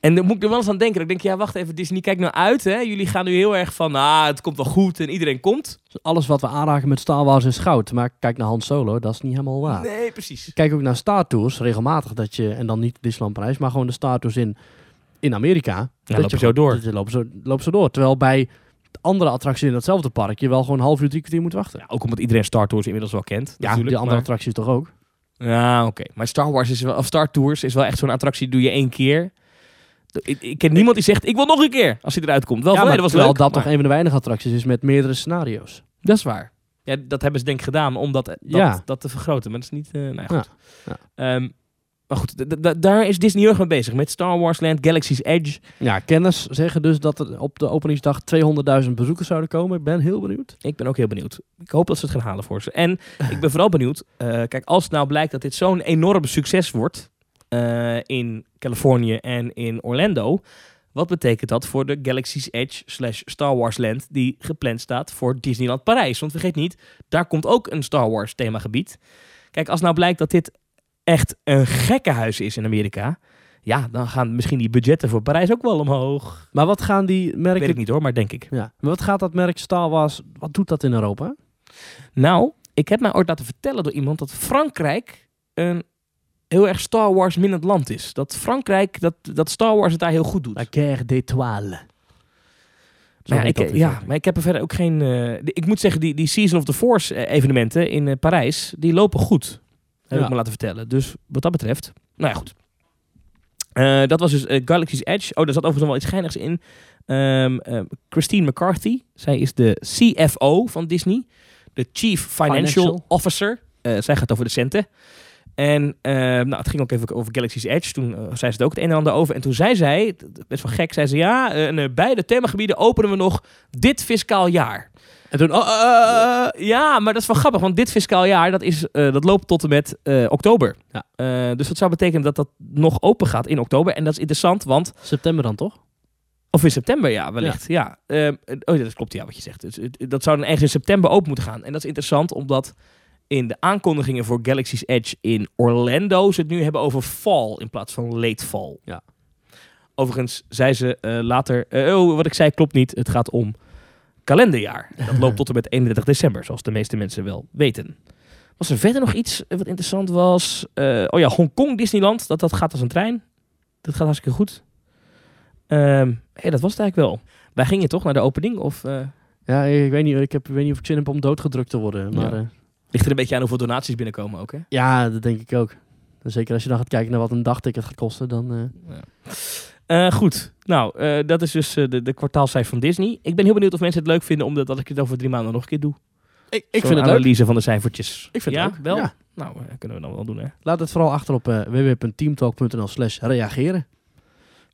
Speaker 2: En dan moet ik er wel eens aan denken. Ik denk, ja, wacht even, Disney, kijk nou uit. Hè. Jullie gaan nu heel erg van, nou, het komt wel goed en iedereen komt.
Speaker 1: Dus alles wat we aanraken met Star Wars is goud. Maar kijk naar Han Solo, dat is niet helemaal waar.
Speaker 2: Nee, precies.
Speaker 1: Kijk ook naar Star Tours, regelmatig dat je, en dan niet Disneyland Parijs, maar gewoon de Star Tours in, in Amerika. dat
Speaker 2: lopen
Speaker 1: je
Speaker 2: zo door.
Speaker 1: Dat je lopen, zo, lopen zo door. Terwijl bij andere attracties in datzelfde park je wel gewoon een half uur, drie kwartier moet wachten.
Speaker 2: Ja, ook omdat iedereen Star Tours inmiddels wel kent.
Speaker 1: Ja, die andere
Speaker 2: maar-
Speaker 1: attracties toch ook?
Speaker 2: Ja, oké. Maar Star Wars is wel, of Star Tours is wel echt zo'n attractie, die doe je één keer. Ik, ik ken niemand die zegt, ik wil nog een keer, als hij eruit komt. Wel,
Speaker 1: ja, maar
Speaker 2: dat was leuk.
Speaker 1: dat
Speaker 2: maar-
Speaker 1: toch een van de weinige attracties is met meerdere scenario's.
Speaker 2: Dat is waar. Ja, dat hebben ze denk ik gedaan om dat, dat,
Speaker 1: Ja.
Speaker 2: dat te vergroten. Maar dat is niet... eh nou ja,
Speaker 1: Ja,
Speaker 2: goed. Maar goed, daar is Disney heel erg mee bezig. Met Star Wars Land, Galaxy's Edge.
Speaker 1: Ja, kenners zeggen dus dat er op de openingsdag 200.000 bezoekers zouden komen. Ik ben heel benieuwd.
Speaker 2: Ik ben ook heel benieuwd. Ik hoop dat ze het gaan halen voor ze. En ik ben vooral benieuwd... eh, kijk, als het nou blijkt dat dit zo'n enorm succes wordt... eh, in Californië en in Orlando... Wat betekent dat voor de Galaxy's Edge slash Star Wars Land... die gepland staat voor Disneyland Parijs? Want vergeet niet, daar komt ook een Star Wars themagebied. Kijk, als nou blijkt dat dit echt een gekkenhuis is in Amerika... ja, dan gaan misschien die budgetten voor Parijs ook wel omhoog.
Speaker 1: Maar wat gaan die
Speaker 2: Weet ik
Speaker 1: merken...
Speaker 2: niet hoor, maar denk ik.
Speaker 1: Ja, maar wat gaat dat merk Star Wars... Wat doet dat in Europa?
Speaker 2: Nou, ik heb mij ooit laten vertellen door iemand dat Frankrijk een heel erg Star Wars minnend land is. Dat Frankrijk, dat, dat Star Wars het daar heel goed doet.
Speaker 1: La Guerre d'étoiles.
Speaker 2: Maar ja, ik, ja,
Speaker 1: feite.
Speaker 2: maar ik heb er verder ook geen... eh, ik moet zeggen, die, die Season of the Force eh, evenementen in eh, Parijs, die lopen goed. Heb
Speaker 1: Ja.
Speaker 2: ik me laten vertellen. Dus wat dat betreft, nou ja, goed. Eh, dat was dus eh, Galaxy's Edge. Oh, daar zat overigens nog wel iets geinigs in. Ehm, ehm, Christine McCarthy. Zij is de CFO van Disney. De Chief Financial,
Speaker 1: Financial.
Speaker 2: Officer. Eh, zij gaat over de centen. En eh, nou, het ging ook even over Galaxy's Edge. Toen zei ze het ook het een en ander over. En toen zei zij, best wel gek, zei ze ja, en, beide themagebieden openen we nog dit fiscaal jaar.
Speaker 1: En toen... Oh, eh, eh,
Speaker 2: Ja, maar dat is wel grappig, want dit fiscaal jaar dat is, eh, dat loopt tot en met eh, oktober.
Speaker 1: Ja.
Speaker 2: Eh, dus dat zou betekenen dat dat nog open gaat in oktober. En dat is interessant, want...
Speaker 1: september dan toch?
Speaker 2: Of in september, ja, wellicht. Ja. Ehm, oh, dat klopt, ja, wat je zegt. Dus, dat zou dan ergens in september open moeten gaan. En dat is interessant, omdat in de aankondigingen voor Galaxy's Edge in Orlando ze het nu hebben over fall in plaats van late fall.
Speaker 1: Ja.
Speaker 2: Overigens zei ze eh, later, eh, oh, wat ik zei klopt niet, het gaat om kalenderjaar. Dat loopt tot en met 31 december, zoals de meeste mensen wel weten. Was er verder nog iets wat interessant was? Eh, oh ja, Hongkong Disneyland. Dat, dat gaat als een trein. Dat gaat hartstikke goed. Ehm hey, dat was het eigenlijk wel. Wij gingen toch naar de opening? Of eh,
Speaker 1: Ja, ik weet niet, ik heb, ik weet niet of ik zin heb om doodgedrukt te worden. Maar
Speaker 2: Ja.
Speaker 1: ja,
Speaker 2: ligt er een beetje aan hoeveel donaties binnenkomen ook, hè?
Speaker 1: ja dat denk ik ook. Zeker als je dan gaat kijken naar wat een dagticket gaat kosten, dan... eh,
Speaker 2: Eh, goed. Nou, eh, dat is dus eh, de, de kwartaalcijfer van Disney. Ik ben heel benieuwd of mensen het leuk vinden omdat dat ik het over drie maanden nog een keer doe.
Speaker 1: ik vind het leuk.
Speaker 2: analyse van de cijfertjes.
Speaker 1: Ik vind
Speaker 2: ja,
Speaker 1: het leuk.
Speaker 2: wel.
Speaker 1: Ja.
Speaker 2: Nou, eh, kunnen we dan wel doen, hè?
Speaker 1: Laat het vooral achter op www.teamtalk.nl slash reageren.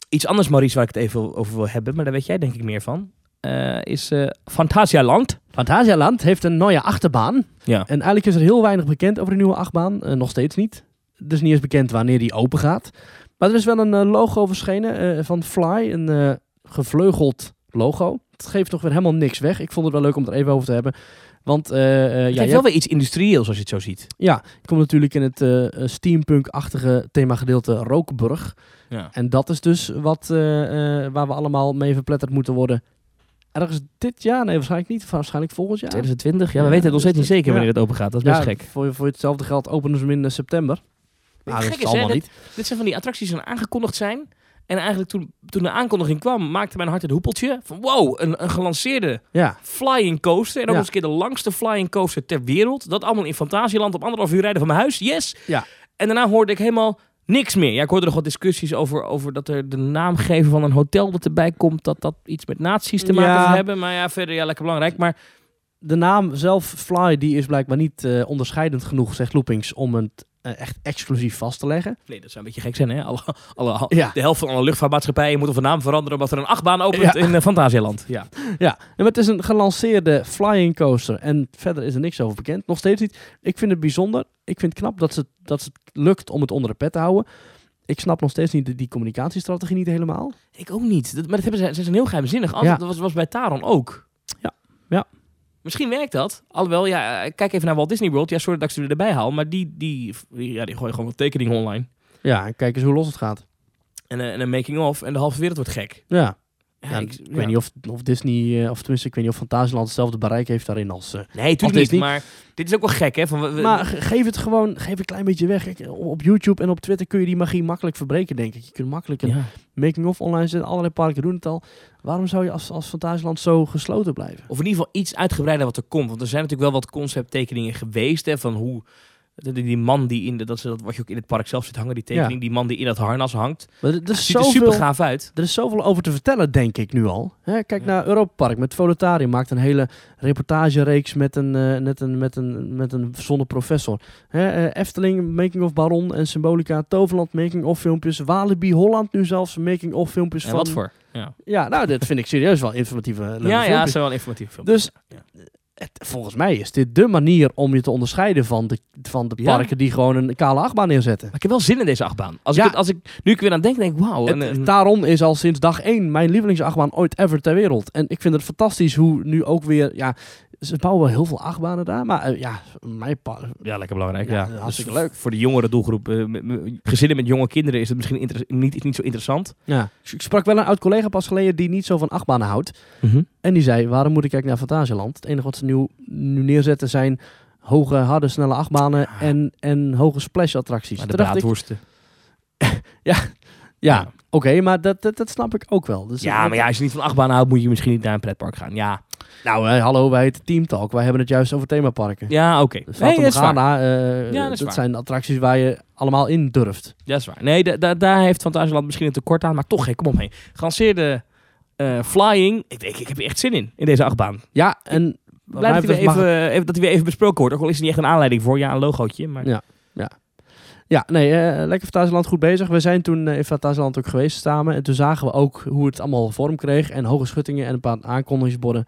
Speaker 2: Iets anders, Maurice, waar ik het even over wil hebben, maar daar weet jij denk ik meer van, eh, is eh Fantasialand.
Speaker 1: Fantasialand heeft een nieuwe achterbaan.
Speaker 2: Ja.
Speaker 1: En eigenlijk is er heel weinig bekend over de nieuwe achtbaan. Nog steeds niet. Is niet eens bekend wanneer die open gaat. Maar er is wel een eh, logo verschenen eh, van Fly. Een eh, gevleugeld logo. Het geeft toch weer helemaal niks weg. Ik vond het wel leuk om het er even over te hebben. Want eh, eh,
Speaker 2: Het
Speaker 1: ja,
Speaker 2: heeft wel weer iets industrieels als je het zo ziet.
Speaker 1: ja, ik kom natuurlijk in het steampunk-achtige themagedeelte Rookburg.
Speaker 2: Ja.
Speaker 1: En dat is dus wat, eh, eh, waar we allemaal mee verpletterd moeten worden. Ergens dit jaar? Nee, waarschijnlijk niet. Waarschijnlijk volgend jaar.
Speaker 2: 2020? Ja, we
Speaker 1: Ja,
Speaker 2: weten het nog steeds niet
Speaker 1: dus-
Speaker 2: zeker wanneer
Speaker 1: ja.
Speaker 2: het open gaat. Dat is best
Speaker 1: Ja,
Speaker 2: gek.
Speaker 1: Voor, voor hetzelfde geld openen ze hem in september.
Speaker 2: Gek
Speaker 1: is
Speaker 2: hè,
Speaker 1: niet.
Speaker 2: Dit zijn van die attracties die aangekondigd zijn. En eigenlijk toen, toen de aankondiging kwam, maakte mijn hart het hoepeltje. Van wow, een, een gelanceerde
Speaker 1: Ja,
Speaker 2: flying coaster. En ook
Speaker 1: Ja.
Speaker 2: eens een keer de langste flying coaster ter wereld. Dat allemaal in Fantasieland op anderhalf uur rijden van mijn huis. Yes!
Speaker 1: Ja.
Speaker 2: En daarna hoorde ik helemaal niks meer. Ja, ik hoorde nog wat discussies over, over dat er de naamgever van een hotel dat erbij komt. Dat dat iets met nazi's te
Speaker 1: Ja.
Speaker 2: maken zou hebben. Maar ja, verder ja, lekker belangrijk. Maar
Speaker 1: de naam zelf, Fly, die is blijkbaar niet eh, onderscheidend genoeg, zegt Loopings, om het eh, echt exclusief vast te leggen.
Speaker 2: nee, dat zou een beetje gek zijn hè. Alle, alle,
Speaker 1: Ja.
Speaker 2: De helft van alle luchtvaartmaatschappijen moet van naam veranderen omdat er een achtbaan opent
Speaker 1: Ja.
Speaker 2: in uh, Fantasieland. Ja.
Speaker 1: Ja, en het is een gelanceerde flying coaster en verder is er niks over bekend. Nog steeds niet. Ik vind het bijzonder. Ik vind het knap dat, ze, dat het lukt om het onder de pet te houden. Ik snap nog steeds niet de, die communicatiestrategie niet helemaal.
Speaker 2: Ik ook niet. Dat, maar dat hebben ze, ze zijn heel geheimzinnig.
Speaker 1: Ja.
Speaker 2: Dat was, was bij Taron ook.
Speaker 1: Ja. Ja.
Speaker 2: Misschien werkt dat. Alhoewel, ja, eh, kijk even naar Walt Disney World. Ja, sorry dat ik ze erbij haal. Maar die, die, ja, die gooien gewoon wat tekeningen online.
Speaker 1: Ja, en kijk eens hoe los het gaat.
Speaker 2: En, eh, en een making-of. En de halve wereld wordt gek.
Speaker 1: Ja,
Speaker 2: Ja, ik,
Speaker 1: weet niet of, of Disney, eh, of tenminste, ik weet niet of Fantasieland hetzelfde bereik heeft daarin als... eh,
Speaker 2: Nee, niet. Maar dit is ook wel gek, hè? Van, we-
Speaker 1: Maar ge- geef het gewoon, geef een klein beetje weg. Kijk, op YouTube en op Twitter kun je die magie makkelijk verbreken, denk ik. Je kunt makkelijk een
Speaker 2: ja.
Speaker 1: making-of online zetten. Allerlei parken doen het al. Waarom zou je als, als Fantasieland zo gesloten blijven?
Speaker 2: Of in ieder geval iets uitgebreider wat er komt. Want er zijn natuurlijk wel wat concepttekeningen geweest. Hè, van hoe die, man die in de, dat is dat wat je ook in het park zelf zit hangen, die tekening, die man die in dat harnas hangt.
Speaker 1: Maar er, is
Speaker 2: ziet er super gaaf uit.
Speaker 1: er is zoveel over te vertellen, denk ik nu al. Hè, kijk
Speaker 2: Ja.
Speaker 1: naar Europa Park met Volotarium. Maakt een hele reportagereeks met een, eh, met een, met een, met een verzonnen professor. Hè, eh, Efteling, Making of Baron en Symbolica. Toverland, Making of filmpjes. Walibi Holland nu zelfs, Making of filmpjes
Speaker 2: En
Speaker 1: van...
Speaker 2: wat voor? Ja,
Speaker 1: Ja, nou, dat vind ik serieus wel informatieve
Speaker 2: ja, ja,
Speaker 1: filmpjes.
Speaker 2: zijn wel informatieve films.
Speaker 1: Dus. Het, volgens mij is dit de manier om je te onderscheiden van de, van de
Speaker 2: Ja.
Speaker 1: parken die gewoon een kale achtbaan neerzetten.
Speaker 2: Maar ik heb wel zin in deze achtbaan. Als,
Speaker 1: Ja.
Speaker 2: ik, het- als ik nu ik er weer aan denk, denk ik, wauw. Een-
Speaker 1: Taron is al sinds dag één mijn lievelingsachtbaan ooit ever ter wereld. En ik vind het fantastisch hoe nu ook weer... Ja, ze bouwen wel heel veel achtbanen daar. Maar eh, ja, mijn pa-
Speaker 2: ja, lekker belangrijk.
Speaker 1: Ja,
Speaker 2: Ja,
Speaker 1: hartstikke
Speaker 2: Dus
Speaker 1: leuk.
Speaker 2: Voor de jongere doelgroep, eh, gezinnen met jonge kinderen, is het misschien niet, niet zo interessant.
Speaker 1: ja. Ik sprak wel een oud collega pas geleden die niet zo van achtbanen houdt. En die zei, waarom moet ik kijken naar Fantasieland? Het enige wat ze nu, nu neerzetten zijn hoge, harde, snelle achtbanen
Speaker 2: Ja.
Speaker 1: en, en hoge splash attracties.
Speaker 2: Maar de braadworsten.
Speaker 1: ja,
Speaker 2: Ja.
Speaker 1: Oké, maar dat, dat, dat snap ik ook wel. Dus
Speaker 2: Ja, maar ja, als je niet van achtbaan houdt, moet je misschien niet naar een pretpark gaan. Ja,
Speaker 1: Nou, hallo, wij heten Team Talk. Wij hebben het juist over themaparken.
Speaker 2: ja oké.
Speaker 1: De
Speaker 2: Nee,
Speaker 1: Fata
Speaker 2: dat is waar.
Speaker 1: Morgana, eh,
Speaker 2: Ja, dat
Speaker 1: zijn attracties waar je allemaal in durft.
Speaker 2: Dat is waar. Nee, da- da- daar heeft Fantasieland misschien een tekort aan, maar toch, hey, kom op heen. Gelanceerde eh, flying. Ik denk, ik heb er echt zin in, in deze achtbaan.
Speaker 1: Ja, en... wat
Speaker 2: Blij
Speaker 1: mij
Speaker 2: dat hij, weer
Speaker 1: mag-
Speaker 2: even, even, dat hij weer even besproken wordt. Ook al is er niet echt een aanleiding voor. Ja, een logootje. Maar
Speaker 1: Ja. Ja, nee, eh, lekker Fantasieland goed bezig. We zijn toen eh, in Fantasieland ook geweest samen. En toen zagen we ook hoe het allemaal vorm kreeg. En hoge schuttingen en een paar aankondigingsborden.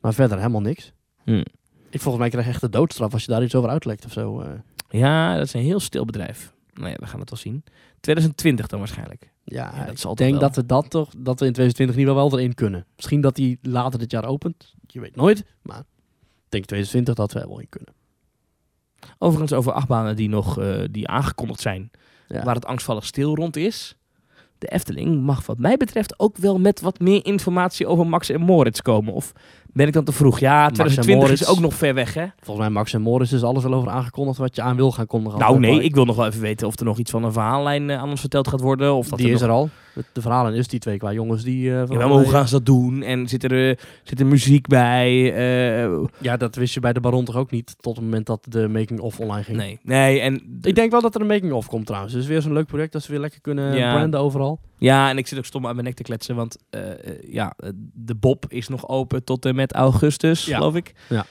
Speaker 1: Maar verder helemaal niks.
Speaker 2: Hmm.
Speaker 1: Ik volgens mij krijg je echt de doodstraf als je daar iets over uitlekt of zo. eh.
Speaker 2: ja, dat is een heel stil bedrijf. Nou ja, we gaan het wel zien. 2020 dan waarschijnlijk.
Speaker 1: Ja,
Speaker 2: Ja, dat
Speaker 1: ik denk
Speaker 2: wel.
Speaker 1: dat we dat toch, dat we in 2020 niet wel wel erin kunnen. Misschien dat die later dit jaar opent. Je weet nooit. Maar ik denk 2020 dat we er wel in kunnen.
Speaker 2: Overigens over achtbanen die nog eh, die aangekondigd zijn.
Speaker 1: Ja.
Speaker 2: Waar het angstvallig stil rond is. De Efteling mag wat mij betreft ook wel met wat meer informatie over Max en Moritz komen. Of Ben ik dan te vroeg? Ja,
Speaker 1: en
Speaker 2: 2020 is
Speaker 1: Moritz.
Speaker 2: ook nog ver weg, hè?
Speaker 1: Volgens mij Max en Morris is alles wel over aangekondigd wat je aan wil gaan kondigen.
Speaker 2: Nou, nee, ik wil nog wel even weten of er nog iets van een verhaallijn eh, aan ons verteld gaat worden. Of dat
Speaker 1: die
Speaker 2: er
Speaker 1: is
Speaker 2: nog...
Speaker 1: er al. De, verhalen is die twee qua jongens die... eh,
Speaker 2: Ja, maar hoe gaan ze dat doen? En zit er, eh, zit er muziek bij? Eh,
Speaker 1: Ja, dat wist je bij de Baron toch ook niet tot het moment dat de making-of online ging.
Speaker 2: nee, nee. En
Speaker 1: Ik denk wel dat er een making-of komt trouwens. Dus weer zo'n leuk project dat ze weer lekker kunnen
Speaker 2: Ja.
Speaker 1: branden overal.
Speaker 2: Ja, en ik zit ook stom aan mijn nek te kletsen, want ja, de Bob is nog open tot en met augustus,
Speaker 1: Ja.
Speaker 2: geloof ik.
Speaker 1: Ja.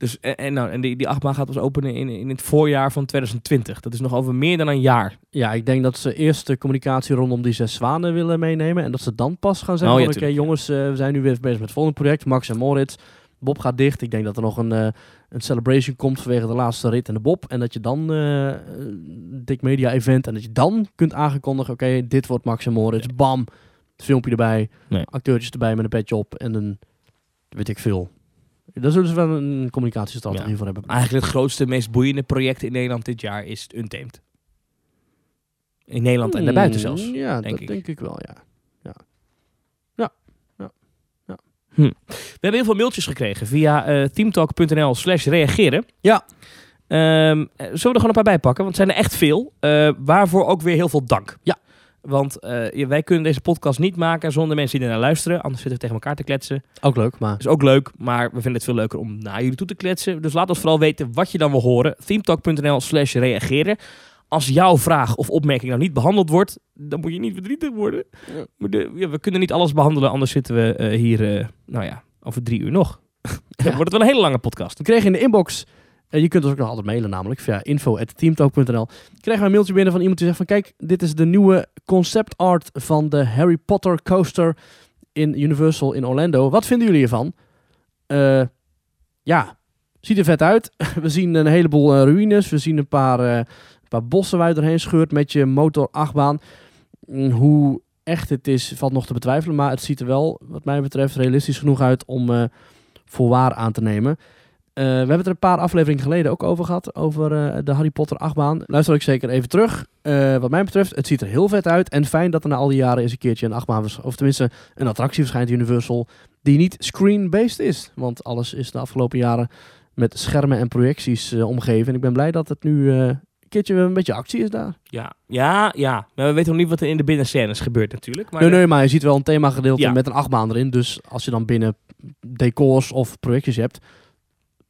Speaker 2: Dus, en, nou, en die, die achtbaan gaat dus openen in, in het voorjaar van 2020. Dat is nog over meer dan een jaar.
Speaker 1: Ja, ik denk dat ze eerst de communicatie rondom die zes zwanen willen meenemen. En dat ze dan pas gaan zeggen
Speaker 2: Oh, ja,
Speaker 1: oké jongens, eh, we zijn nu weer bezig met het volgende project. Max en Moritz. Bob gaat dicht. Ik denk dat er nog een, eh, een celebration komt vanwege de laatste rit en de Bob. En dat je dan een dik media event. En dat je dan kunt aangekondigen, oké, dit wordt Max en Moritz. Bam. Het filmpje erbij.
Speaker 2: Nee.
Speaker 1: Acteurtjes erbij met een petje op. En een, weet ik veel. Daar zullen ze wel een communicatiestrategie
Speaker 2: Ja.
Speaker 1: voor hebben.
Speaker 2: Eigenlijk het grootste, meest boeiende project in Nederland dit jaar is Untamed. In Nederland en daarbuiten zelfs.
Speaker 1: Mm, Ja,
Speaker 2: denk
Speaker 1: dat
Speaker 2: ik.
Speaker 1: denk ik wel, ja.
Speaker 2: We hebben heel veel mailtjes gekregen via eh teamtalk.nl slash reageren.
Speaker 1: Ja.
Speaker 2: Ehm, eh, zullen we er gewoon een paar bij pakken? Want het zijn er echt veel. Eh, waarvoor ook weer heel veel dank.
Speaker 1: Ja.
Speaker 2: Want eh, wij kunnen deze podcast niet maken zonder mensen die ernaar luisteren. Anders zitten we tegen elkaar te kletsen.
Speaker 1: Ook leuk, maar...
Speaker 2: is ook leuk, maar we vinden het veel leuker om naar jullie toe te kletsen. Dus laat ons vooral weten wat je dan wil horen. themetalk.nl slash reageren. Als jouw vraag of opmerking nou niet behandeld wordt, dan moet je niet verdrietig worden.
Speaker 1: Ja.
Speaker 2: We kunnen niet alles behandelen, anders zitten we eh, hier, eh, nou ja, over drie uur nog. Dan wordt het wel een hele lange podcast.
Speaker 1: We kregen in de inbox, je kunt ons ook nog altijd mailen namelijk, via info.teamtalk.nl, kregen we een mailtje binnen van iemand die zegt van kijk, dit is de nieuwe concept art van de Harry Potter coaster in Universal in Orlando. Wat vinden jullie hiervan? Eh, ja, ziet er vet uit. we zien een heleboel eh, ruïnes, we zien een paar, eh, paar bossen waar je doorheen scheurt met je motor achtbaan. Mm, Hoe echt het is, valt nog te betwijfelen, maar het ziet er wel, wat mij betreft, realistisch genoeg uit om eh voor waar aan te nemen. Eh, we hebben het er een paar afleveringen geleden ook over gehad, over eh, de Harry Potter achtbaan. Luister ik zeker even terug. Eh, wat mij betreft, het ziet er heel vet uit. En fijn dat er na al die jaren eens een keertje een achtbaan, of tenminste een attractie verschijnt, Universal, die niet screen-based is. Want alles is de afgelopen jaren met schermen en projecties omgeven. En ik ben blij dat het nu een keertje een beetje actie is daar.
Speaker 2: Ja, ja, ja. Maar we weten nog niet wat er in de binnenscènes gebeurt natuurlijk. Maar
Speaker 1: nee, nee, maar je ziet wel een themagedeelte
Speaker 2: Ja.
Speaker 1: met een achtbaan erin. Dus als je dan binnen decors of projectjes hebt,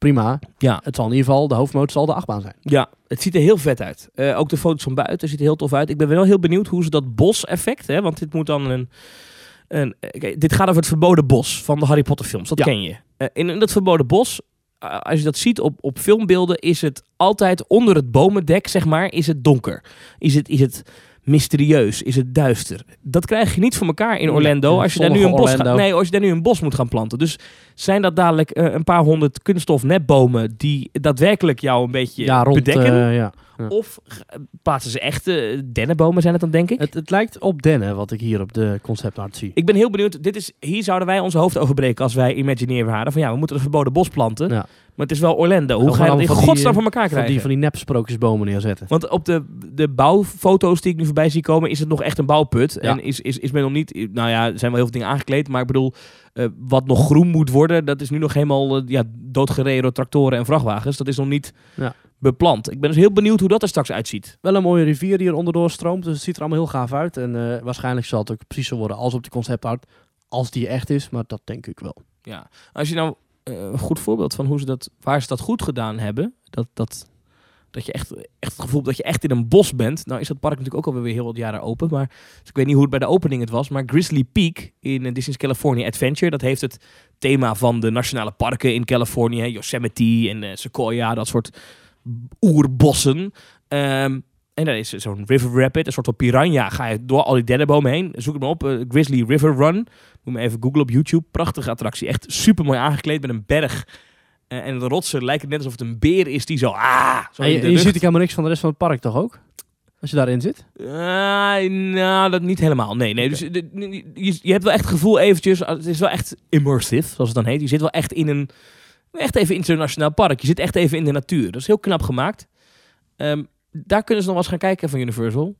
Speaker 1: prima.
Speaker 2: Ja.
Speaker 1: Het zal in ieder geval, de hoofdmoot zal de achtbaan zijn.
Speaker 2: Ja, het ziet er heel vet uit. Eh, ook de foto's van buiten ziet er heel tof uit. Ik ben wel heel benieuwd hoe ze dat bos-effect, hè, want dit moet dan een... een eh, dit gaat over het verboden bos van de Harry Potter films, dat
Speaker 1: Ja.
Speaker 2: ken je. Eh, in, in dat verboden bos, als je dat ziet op, op filmbeelden, is het altijd onder het bomendek, zeg maar, is het donker. Is het, is het mysterieus, is het duister. Dat krijg je niet voor elkaar in Orlando als je daar nu een bos gaat, nee, als je daar nu een bos moet gaan planten. Dus zijn dat dadelijk eh, een paar honderd kunststof netbomen die daadwerkelijk jou een beetje
Speaker 1: ja, rond.
Speaker 2: bedekken?
Speaker 1: eh, ja. Ja.
Speaker 2: Of plaatsen ze echte dennenbomen, zijn het dan, denk ik?
Speaker 1: Het, het lijkt op dennen, wat ik hier op de conceptart zie.
Speaker 2: Ik ben heel benieuwd. Dit is, hier zouden wij ons hoofd over breken als wij Imagineer waren. Van ja, we moeten een verboden bos planten.
Speaker 1: Ja.
Speaker 2: Maar het is wel Orlando. Hoe ga je dat in
Speaker 1: van
Speaker 2: godsnaam
Speaker 1: eh,
Speaker 2: voor elkaar
Speaker 1: Van
Speaker 2: krijgen?
Speaker 1: die, van die nep-sprookjesbomen neerzetten.
Speaker 2: Want op de, de bouwfoto's die ik nu voorbij zie komen, is het nog echt een bouwput.
Speaker 1: Ja.
Speaker 2: En is, is, is men nog niet... Nou ja, er zijn wel heel veel dingen aangekleed. Maar ik bedoel, eh, wat nog groen moet worden, dat is nu nog helemaal eh, ja, doodgereden door tractoren en vrachtwagens. Dat is nog niet
Speaker 1: Ja.
Speaker 2: beplant. Ik ben dus heel benieuwd hoe dat er straks uitziet.
Speaker 1: Wel een mooie rivier die er onderdoor stroomt, dus het ziet er allemaal heel gaaf uit. En waarschijnlijk zal het ook precies zo worden als op die conceptart, als die echt is, maar dat denk ik wel.
Speaker 2: Ja, als je nou een goed voorbeeld van hoe ze dat, waar ze dat goed gedaan hebben, dat, dat, dat je echt, echt het gevoel dat je echt in een bos bent. Nou is dat park natuurlijk ook alweer heel wat jaren open, maar dus ik weet niet hoe het bij de opening het was, maar Grizzly Peak in eh, Disney's California Adventure, dat heeft het thema van de nationale parken in Californië, Yosemite en eh, Sequoia, dat soort oerbossen. Ehm, en daar is zo'n river rapid, een soort van piranha. Ga je door al die dennenbomen heen. Zoek het maar op. eh, Grizzly River Run. Moet me even googlen op YouTube. Prachtige attractie. Echt super mooi aangekleed met een berg. Eh, en de rotsen lijken net alsof het een beer is die zo... Ah, zo
Speaker 1: En je, je ziet ook helemaal niks van de rest van het park toch ook? Als je daarin zit?
Speaker 2: Ah, nou, dat niet helemaal. Nee, nee. Dus je, je hebt wel echt het gevoel eventjes... ah, Het is wel echt immersive, zoals het dan heet. Je zit wel echt in een... Echt even internationaal park. Je zit echt even in de natuur. Dat is heel knap gemaakt. Ehm, daar kunnen ze nog wel eens gaan kijken van Universal.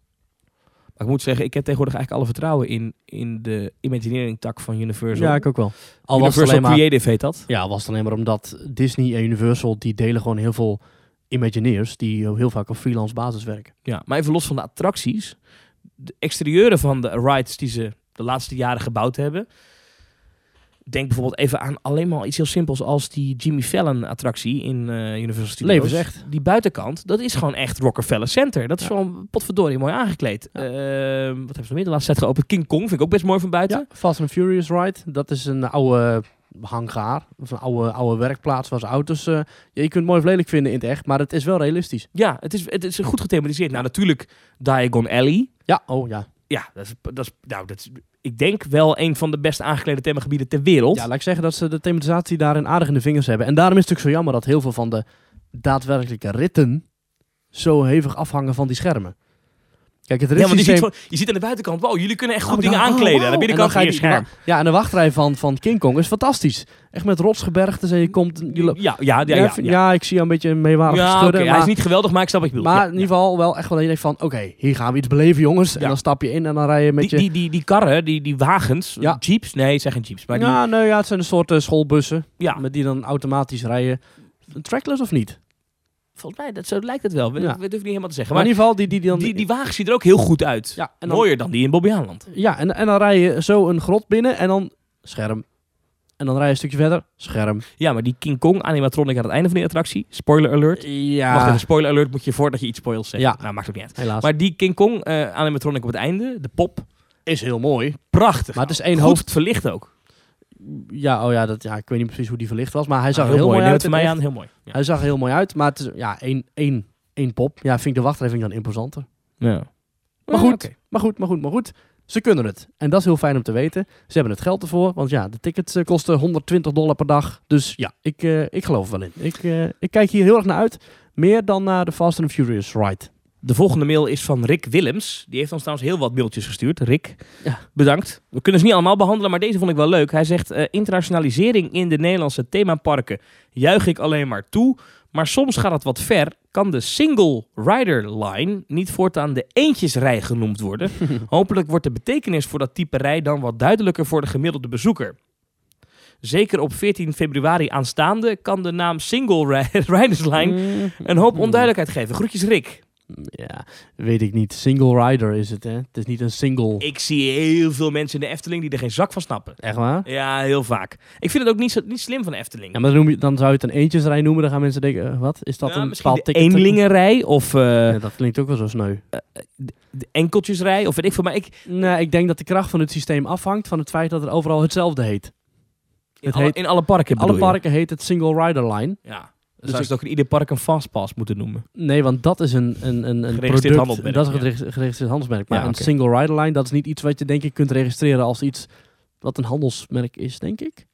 Speaker 2: Maar ik moet zeggen, ik heb tegenwoordig eigenlijk alle vertrouwen in, in de Imagineering tak van Universal.
Speaker 1: Ja, ik ook wel. Al was
Speaker 2: Universal
Speaker 1: maar,
Speaker 2: Creative heet dat.
Speaker 1: ja, was het alleen maar omdat Disney en Universal, die delen gewoon heel veel Imagineers, die heel vaak op freelance basis werken.
Speaker 2: Ja, maar even los van de attracties. De exterieuren van de rides die ze de laatste jaren gebouwd hebben. Denk bijvoorbeeld even aan alleen maar iets heel simpels als die Jimmy Fallon attractie in eh Universal Studios.
Speaker 1: Levensecht.
Speaker 2: Die buitenkant, dat is gewoon echt Rockefeller Center. Dat is
Speaker 1: Ja.
Speaker 2: gewoon potverdorie mooi aangekleed.
Speaker 1: Ja.
Speaker 2: Ehm, wat hebben ze nog meer de laatste tijd geopend? King Kong vind ik ook best mooi van buiten.
Speaker 1: Ja, Fast and Furious Ride, dat is een oude hangaar, of een oude, oude werkplaats waar ze auto's... eh, ja, je kunt het mooi of lelijk vinden in het echt, maar het is wel realistisch.
Speaker 2: Ja, het is, het is goed gethematiseerd. Nou, natuurlijk Diagon Alley.
Speaker 1: Ja, oh ja.
Speaker 2: Ja, dat is, dat is, nou, dat is, ik denk wel een van de best aangeklede themagebieden ter wereld.
Speaker 1: Ja, laat ik zeggen dat ze de thematisatie daarin aardig in de vingers hebben. En daarom is het natuurlijk zo jammer dat heel veel van de daadwerkelijke ritten zo hevig afhangen van die schermen. Kijk, het
Speaker 2: Ja, want je ziet, van, je ziet aan de buitenkant, wow, jullie kunnen echt goed
Speaker 1: Oh,
Speaker 2: dingen
Speaker 1: oh,
Speaker 2: aankleden. aan de binnenkant
Speaker 1: ga je
Speaker 2: scherm.
Speaker 1: Ja, en de wachtrij van, van King Kong is fantastisch. Echt met rotsgebergtes en je komt... Je
Speaker 2: Ja, ja, ja,
Speaker 1: ja,
Speaker 2: ja,
Speaker 1: ik zie jou een beetje meewarig
Speaker 2: Ja,
Speaker 1: schudden.
Speaker 2: oké,
Speaker 1: maar
Speaker 2: hij is niet geweldig, maar ik snap wat je bedoelt.
Speaker 1: maar in ieder geval wel echt wel dat je denkt van... Oké, hier gaan we iets beleven jongens. En dan stap je in en dan rij je met
Speaker 2: Die,
Speaker 1: je...
Speaker 2: die, die, die karren, die, die wagens, jeeps, nee, het zijn geen jeeps, maar die,
Speaker 1: ja, nee, ja, het zijn een soort eh, schoolbussen.
Speaker 2: ja,
Speaker 1: Met die dan automatisch rijden. Trackless of niet?
Speaker 2: Volgens mij, dat, zo lijkt het wel. We,
Speaker 1: Ja.
Speaker 2: we durven niet helemaal te zeggen.
Speaker 1: Maar in ieder geval, die, die, die
Speaker 2: die, die wagens zien er ook heel goed uit.
Speaker 1: ja, en dan,
Speaker 2: Mooier dan die in Bobby Aanland.
Speaker 1: Ja, en, en dan rij je zo een grot binnen en dan scherm. En dan rij je een stukje verder, scherm.
Speaker 2: Ja, maar die King Kong animatronic aan het einde van die attractie, spoiler alert.
Speaker 1: Ja,
Speaker 2: Wacht even, spoiler alert moet je voordat je iets spoilt zeggen.
Speaker 1: Ja.
Speaker 2: Nou, maakt ook niet uit.
Speaker 1: helaas.
Speaker 2: Maar die King Kong eh, animatronic op het einde, de pop,
Speaker 1: is heel mooi.
Speaker 2: prachtig.
Speaker 1: Maar het is één hoofd.
Speaker 2: verlicht ook.
Speaker 1: Ja, oh ja, dat, ja, ik weet niet precies hoe die verlicht was, maar hij zag er heel mooi,
Speaker 2: Neem
Speaker 1: uit. in
Speaker 2: mij aan, heel mooi.
Speaker 1: Hij zag heel mooi uit, maar het is ja, één, één, één pop. Ja, vind ik de wachtrij vind ik dan imposanter.
Speaker 2: Ja.
Speaker 1: Maar goed, maar goed, maar goed, maar goed. Ze kunnen het. En dat is heel fijn om te weten. Ze hebben het geld ervoor, want ja, de tickets eh, kosten 120 dollar per dag. Dus ja, ik, eh, ik geloof er wel in. Ik, eh, ik kijk hier heel erg naar uit. Meer dan naar de Fast and Furious ride.
Speaker 2: De volgende mail is van Rick Willems. Die heeft ons trouwens heel wat mailtjes gestuurd. Rick,
Speaker 1: Ja.
Speaker 2: bedankt. We kunnen ze niet allemaal behandelen, maar deze vond ik wel leuk. Hij zegt, eh, internationalisering in de Nederlandse themaparken juich ik alleen maar toe. Maar soms gaat het wat ver. Kan de single rider line niet voortaan de eentjesrij genoemd worden? Hopelijk wordt de betekenis voor dat type rij dan wat duidelijker voor de gemiddelde bezoeker. Zeker op 14 februari aanstaande kan de naam Single Ri- Riders Line een hoop onduidelijkheid geven. Groetjes Rick.
Speaker 1: Ja, weet ik niet. Single rider is het, hè? Het is niet een single.
Speaker 2: Ik zie heel veel mensen in de Efteling die er geen zak van snappen.
Speaker 1: Echt waar?
Speaker 2: Ja, heel vaak. Ik vind het ook niet, zo, niet slim van de Efteling.
Speaker 1: Ja, maar dan, noem je, dan zou je het een eentjesrij noemen. Dan gaan mensen denken, eh, wat? Is dat
Speaker 2: Ja,
Speaker 1: een bepaald ticket?
Speaker 2: eenlingenrij of eh,
Speaker 1: Ja, dat klinkt ook wel zo sneu.
Speaker 2: de enkeltjesrij of weet ik veel. Maar ik,
Speaker 1: Nee, ik denk dat de kracht van het systeem afhangt van het feit dat het overal hetzelfde heet.
Speaker 2: in,
Speaker 1: Het
Speaker 2: alle,
Speaker 1: heet-
Speaker 2: in alle parken
Speaker 1: Alle
Speaker 2: bedoel je?
Speaker 1: parken heet het single rider line.
Speaker 2: Ja. Dus zou je ook in ieder park een fastpass moeten noemen.
Speaker 1: Nee, want dat is een, een, een, een
Speaker 2: Geregistreerd
Speaker 1: product.
Speaker 2: handelsmerk,
Speaker 1: Dat is een
Speaker 2: ja.
Speaker 1: geregistreerd handelsmerk. Maar
Speaker 2: Ja,
Speaker 1: een single rider line, dat is niet iets wat je denk ik kunt registreren als iets wat een handelsmerk is, denk ik.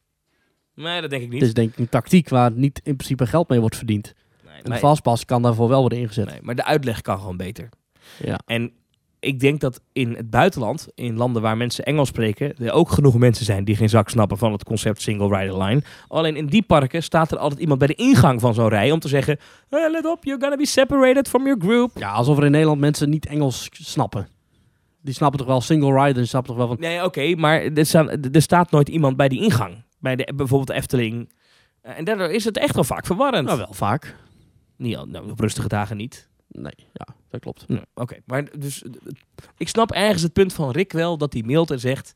Speaker 2: Nee, dat denk ik niet.
Speaker 1: Het is denk ik een tactiek waar niet in principe geld mee wordt verdiend.
Speaker 2: nee,
Speaker 1: Een fastpass kan daarvoor wel worden ingezet.
Speaker 2: nee, maar de uitleg kan gewoon beter.
Speaker 1: Ja.
Speaker 2: En ik denk dat in het buitenland, in landen waar mensen Engels spreken, er ook genoeg mensen zijn die geen zak snappen van het concept single rider line. Alleen in die parken staat er altijd iemand bij de ingang van zo'n rij om te zeggen: "Hey, let op, you're gonna be separated from your group.
Speaker 1: ja, alsof er in Nederland mensen niet Engels snappen. Die snappen toch wel single rider, die snappen toch wel van...
Speaker 2: Nee, oké, maar er, staan- er staat nooit iemand bij die ingang. Bij de, bijvoorbeeld de Efteling. Eh, En daardoor is het echt wel vaak verwarrend.
Speaker 1: Nou, wel vaak.
Speaker 2: Niet nou, op rustige dagen niet.
Speaker 1: Nee, ja, dat klopt.
Speaker 2: Oké, maar dus ik snap ergens het punt van Rick wel dat hij mailt en zegt.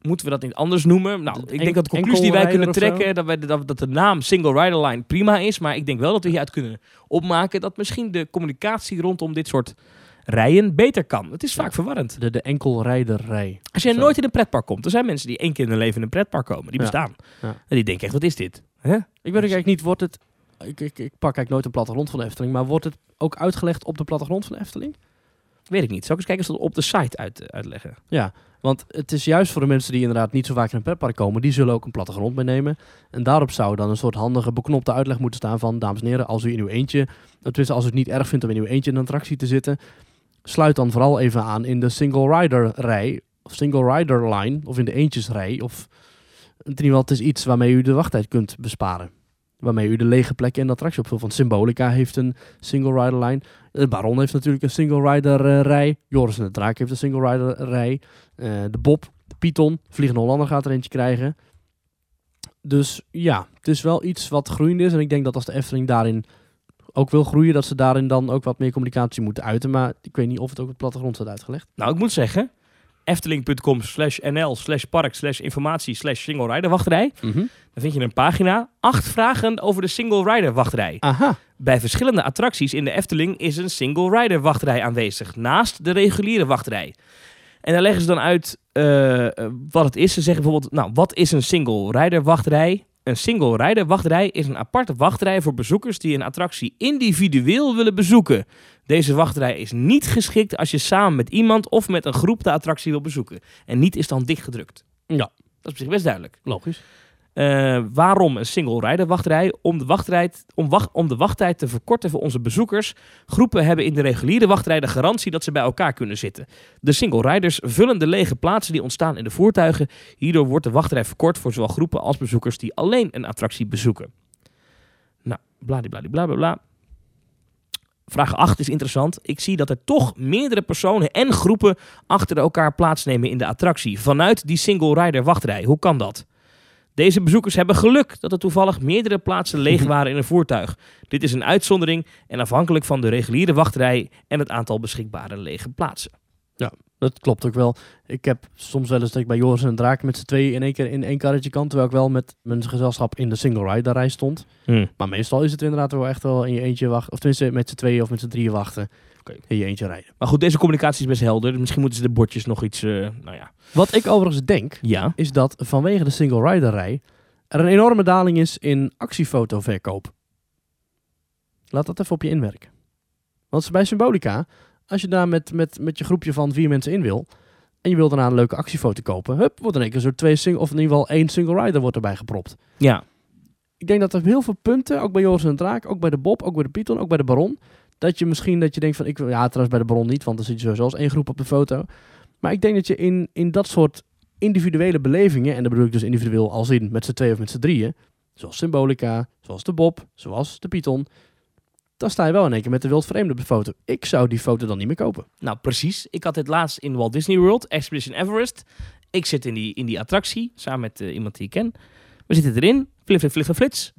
Speaker 2: Moeten we dat niet anders noemen? Nou, ik denk dat de conclusie die wij kunnen trekken, dat, wij, dat, dat de naam Single Rider Line prima is. Maar ik denk wel dat we hieruit kunnen opmaken dat misschien de communicatie rondom dit soort rijen beter kan. Het is vaak verwarrend.
Speaker 1: De, de enkelrijderrij.
Speaker 2: Als je
Speaker 1: Zo.
Speaker 2: nooit in een pretpark komt, er zijn mensen die één keer in hun leven in een pretpark komen. Die bestaan.
Speaker 1: Ja.
Speaker 2: En die denken echt, wat is dit?
Speaker 1: Ik weet ook eigenlijk niet, wordt het... Ik, ik, ik pak eigenlijk nooit een plattegrond van de Efteling, maar wordt het ook uitgelegd op de plattegrond van de Efteling?
Speaker 2: Weet ik niet. Zal ik eens kijken of ze dat op de site uit, uitleggen?
Speaker 1: Ja, want het is juist voor de mensen die inderdaad niet zo vaak in een pretpark komen, die zullen ook een plattegrond meenemen. En daarop zou dan een soort handige, beknopte uitleg moeten staan van, dames en heren, als u in uw eentje, tenminste als u het niet erg vindt om in uw eentje in een attractie te zitten, sluit dan vooral even aan in de single rider rij, of single rider line, of in de eentjesrij, of in ieder geval, het is iets waarmee u de wachttijd kunt besparen. Waarmee u de lege plekken in de attractie opvult. Want Symbolica heeft een single rider lijn. De Baron heeft natuurlijk een single rider eh, rij. Joris en de Draak heeft een single rider rij. Eh, de Bob, de Python, Vliegende Hollander gaat er eentje krijgen. Dus ja, het is wel iets wat groeiend is. En ik denk dat als de Efteling daarin ook wil groeien, dat ze daarin dan ook wat meer communicatie moeten uiten. Maar ik weet niet of het ook op de plattegrond staat uitgelegd.
Speaker 2: Nou, ik moet zeggen, efteling.com slash nl slash park slash informatie slash single rider wachtrij. Dan vind je een pagina, acht vragen over de single rider wachtrij.
Speaker 1: Aha.
Speaker 2: Bij verschillende attracties in de Efteling is een single rider wachtrij aanwezig, naast de reguliere wachtrij. En daar leggen ze dan uit eh, eh, wat het is. Ze zeggen bijvoorbeeld, nou, wat is een single rider wachtrij? Een single rider wachtrij is een aparte wachtrij voor bezoekers die een attractie individueel willen bezoeken. Deze wachtrij is niet geschikt als je samen met iemand of met een groep de attractie wil bezoeken. En niet is dan dichtgedrukt.
Speaker 1: Ja.
Speaker 2: Dat is op zich best duidelijk.
Speaker 1: Logisch.
Speaker 2: Eh, waarom een single rider wachtrij? Om de, wachtrijd, om, om de wachttijd te verkorten voor onze bezoekers. Groepen hebben in de reguliere wachtrij de garantie dat ze bij elkaar kunnen zitten. De single riders vullen de lege plaatsen die ontstaan in de voertuigen. Hierdoor wordt de wachtrij verkort voor zowel groepen als bezoekers die alleen een attractie bezoeken. Nou, bladibladibladibla. Vraag 8 is interessant. Ik zie dat er toch meerdere personen en groepen achter elkaar plaatsnemen in de attractie. Vanuit die single rider wachtrij. Hoe kan dat? Deze bezoekers hebben geluk dat er toevallig meerdere plaatsen leeg waren in een voertuig. Dit is een uitzondering en afhankelijk van de reguliere wachtrij en het aantal beschikbare lege plaatsen.
Speaker 1: Dat klopt ook wel. Ik heb soms wel eens dat ik bij Joris en Draak met z'n tweeën in één keer in één karretje kan. Terwijl ik wel met mijn gezelschap in de single rider rij stond. Maar meestal is het inderdaad wel echt wel in je eentje wachten. Of tenminste met z'n tweeën of met z'n drieën wachten.
Speaker 2: Oké.
Speaker 1: In je eentje rijden.
Speaker 2: Maar goed, deze communicatie is best helder. Dus misschien moeten ze de bordjes nog iets, eh, nou ja.
Speaker 1: Wat ik overigens denk,
Speaker 2: Ja.
Speaker 1: is dat vanwege de single rider rij er een enorme daling is in actiefotoverkoop. Laat dat even op je inwerken. Want bij Symbolica, als je daar met, met, met je groepje van vier mensen in wil, en je wil daarna een leuke actiefoto kopen, hup, wordt in één keer zo twee single, of in ieder geval één single rider wordt erbij gepropt.
Speaker 2: Ja.
Speaker 1: Ik denk dat er heel veel punten, ook bij Joris en Draak, ook bij de Bob, ook bij de Python, ook bij de Baron, dat je misschien dat je denkt van, ik wil, ja trouwens bij de Baron niet, want dan zit je sowieso één groep op de foto. Maar ik denk dat je in, in dat soort individuele belevingen, en daar bedoel ik dus individueel als in met z'n tweeën of met z'n drieën, zoals Symbolica, zoals de Bob, zoals de Python, dan sta je wel in één keer met de wildvreemde op de foto. Ik zou die foto dan niet meer kopen.
Speaker 2: Nou, precies. Ik had dit laatst in Walt Disney World, Expedition Everest. Ik zit in die, in die attractie, samen met eh, iemand die ik ken. We zitten erin, flip, flip, flip, flits.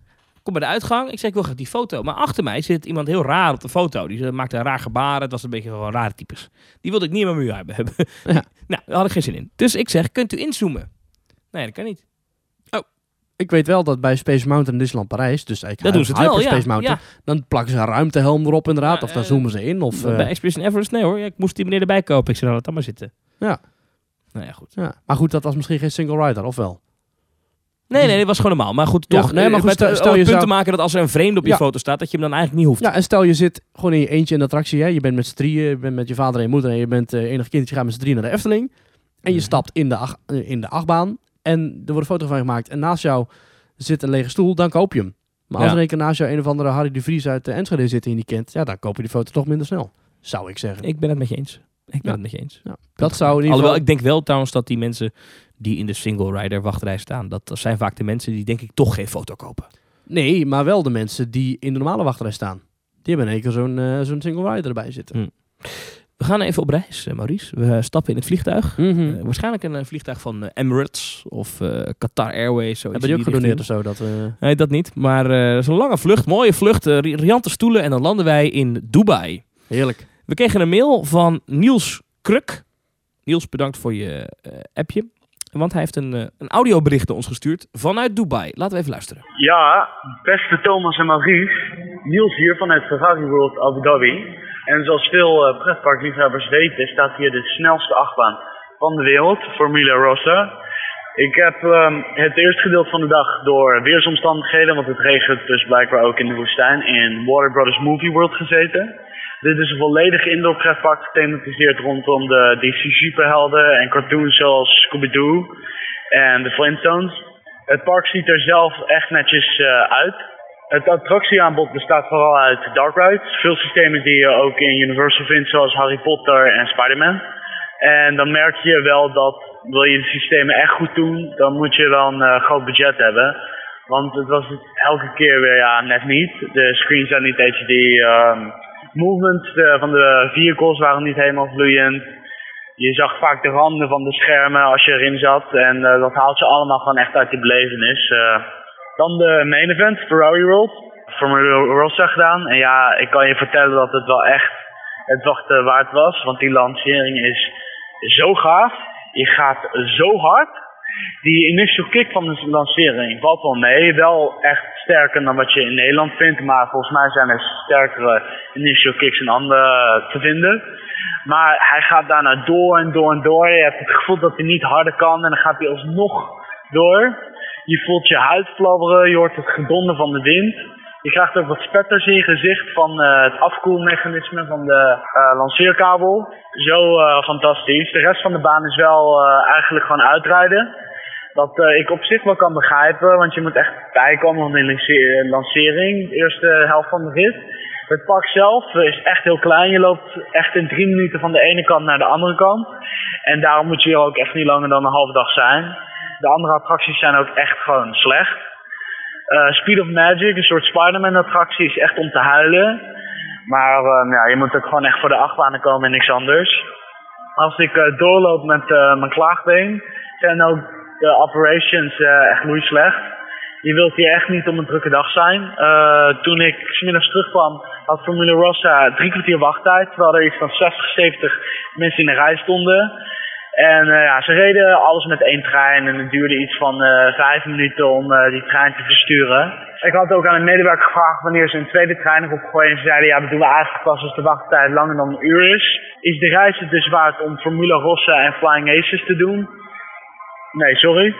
Speaker 2: Kom bij de uitgang, ik zeg ik wil graag die foto. Maar achter mij zit iemand heel raar op de foto. Die eh, maakte een raar gebaar, het was een beetje van rare types. Die wilde ik niet in mijn muur hebben.
Speaker 1: Ja.
Speaker 2: nou, daar had ik geen zin in. Dus ik zeg, kunt u inzoomen? Nee, dat kan niet.
Speaker 1: Ik weet wel dat bij Space Mountain in Disneyland Parijs, dus eigenlijk
Speaker 2: Dat doen ze het wel, ja.
Speaker 1: Space Mountain,
Speaker 2: ja.
Speaker 1: dan plakken ze een ruimtehelm erop inderdaad,
Speaker 2: Ja,
Speaker 1: of dan
Speaker 2: eh,
Speaker 1: zoomen ze in. Of, eh,
Speaker 2: Bij Expedition Everest, nee hoor. Ik moest die meneer erbij kopen. Ik zei, nou, laat dat maar zitten.
Speaker 1: Ja.
Speaker 2: Nou ja, goed.
Speaker 1: ja. Maar goed, dat was misschien geen single rider, of wel?
Speaker 2: Nee, nee, dat was gewoon normaal. Maar goed,
Speaker 1: Ja,
Speaker 2: toch.
Speaker 1: nee, maar goed,
Speaker 2: met,
Speaker 1: stel-
Speaker 2: eh,
Speaker 1: stel je
Speaker 2: punt te maken dat als er een vreemde op je
Speaker 1: Ja.
Speaker 2: foto staat, dat je hem dan eigenlijk niet hoeft.
Speaker 1: Ja, en stel je zit gewoon in je eentje in de attractie, hè? je bent met z'n drieën, je bent met je vader en je moeder en je bent eh enig kind, je gaat met z'n drieën naar de Efteling. En je
Speaker 2: Mhm.
Speaker 1: stapt in de, ach- eh, in de achtbaan en er wordt een foto van je gemaakt en naast jou zit een lege stoel, dan koop je hem. Maar als
Speaker 2: Ja.
Speaker 1: er een keer naast jou een of andere Harry de Vries uit de Enschede zit en je die kent, ja, dan koop je die foto toch minder snel. Zou ik zeggen.
Speaker 2: Ik ben het met je eens. Ik ben
Speaker 1: Ja.
Speaker 2: het met je eens.
Speaker 1: Ja, dat zou in ieder
Speaker 2: Alhoewel,
Speaker 1: geval...
Speaker 2: ik denk wel trouwens dat die mensen die in de single rider wachtrij staan, dat zijn vaak de mensen die denk ik toch geen foto kopen.
Speaker 1: Nee, maar wel de mensen die in de normale wachtrij staan. Die hebben in één keer zo'n eh, zo'n single rider erbij zitten.
Speaker 2: Hm. We gaan even op reis, eh, Maurice. We stappen in het vliegtuig.
Speaker 1: Mhm.
Speaker 2: Eh, waarschijnlijk een eh, vliegtuig van eh, Emirates of eh, Qatar Airways.
Speaker 1: Hebben die ook gedoneerd of zo? Dat, eh,
Speaker 2: Nee, dat niet. Maar eh, het is een lange vlucht, mooie vlucht, eh, ri- riante stoelen en dan landen wij in Dubai.
Speaker 1: heerlijk.
Speaker 2: We kregen een mail van Niels Kruk. Niels, bedankt voor je eh, appje. Want hij heeft een, eh, een audiobericht naar ons gestuurd vanuit Dubai. Laten we even luisteren.
Speaker 4: Ja, beste Thomas en Maurice. Niels hier vanuit Ferrari World Abu Dhabi. En zoals veel uh, pretparkliefhebbers weten, staat hier de snelste achtbaan van de wereld, Formula Rossa. Ik heb ehm, het eerste gedeelte van de dag door weersomstandigheden, want het regent dus blijkbaar ook in de woestijn, in Warner Brothers Movie World gezeten. Dit is een volledige indoor pretpark gethematiseerd rondom de DC superhelden en cartoons zoals Scooby-Doo en de Flintstones. Het park ziet er zelf echt netjes eh, uit. Het attractieaanbod bestaat vooral uit dark rides. Veel systemen die je ook in Universal vindt, zoals Harry Potter en Spider-Man. En dan merk je wel dat, wil je de systemen echt goed doen, dan moet je wel een eh, groot budget hebben. Want het was elke keer weer ja, net niet. De screens zijn niet HD. ehm movements eh, van de vehicles waren niet helemaal vloeiend. Je zag vaak de randen van de schermen als je erin zat. En eh, dat haalt je allemaal gewoon echt uit die belevenis. Eh, dan de main event, Ferrari World. Formula Rossa gedaan. En ja, ik kan je vertellen dat het wel echt het wachten waard was. Want die lancering is zo gaaf. Je gaat zo hard. Die initial kick van de lancering valt wel mee. Wel echt sterker dan wat je in Nederland vindt. Maar volgens mij zijn er sterkere initial kicks in andere te vinden. Maar hij gaat daarna door en door en door. Je hebt het gevoel dat hij niet harder kan. En dan gaat hij alsnog door. Je voelt je huid fladderen. Je hoort het gedonder van de wind. Je krijgt ook wat spetters in je gezicht van eh, het afkoelmechanisme van de eh, lanceerkabel. Zo eh, fantastisch. De rest van de baan is wel eh, eigenlijk gewoon uitrijden. Wat eh, ik op zich wel kan begrijpen, want je moet echt bijkomen van de lance- lancering, de eerste helft van de rit. Het park zelf is echt heel klein. Je loopt echt in drie minuten van de ene kant naar de andere kant. En daarom moet je hier ook echt niet langer dan een halve dag zijn. De andere attracties zijn ook echt gewoon slecht. Eh, Speed of Magic, een soort Spider-Man attractie, is echt om te huilen. Maar eh, ja, je moet ook gewoon echt voor de achtbanen komen en niks anders. Als ik eh, doorloop met mijn klaagbeen, zijn ook de operations eh, echt loei slecht. Je wilt hier echt niet op een drukke dag zijn. Eh, toen ik smiddags terugkwam, had Formule Rossa drie kwartier wachttijd. Terwijl er iets van 60, 70 mensen in de rij stonden. En eh, ja, ze reden alles met één trein en het duurde iets van eh, vijf minuten om eh, die trein te versturen. Ik had ook aan een medewerker gevraagd wanneer ze een tweede trein nog opgooien. En ze zeiden, ja, dat doen we eigenlijk pas als de wachttijd langer dan een uur is. Is de reis het dus waard om Formule Rossa en Flying Aces te doen? Nee, sorry.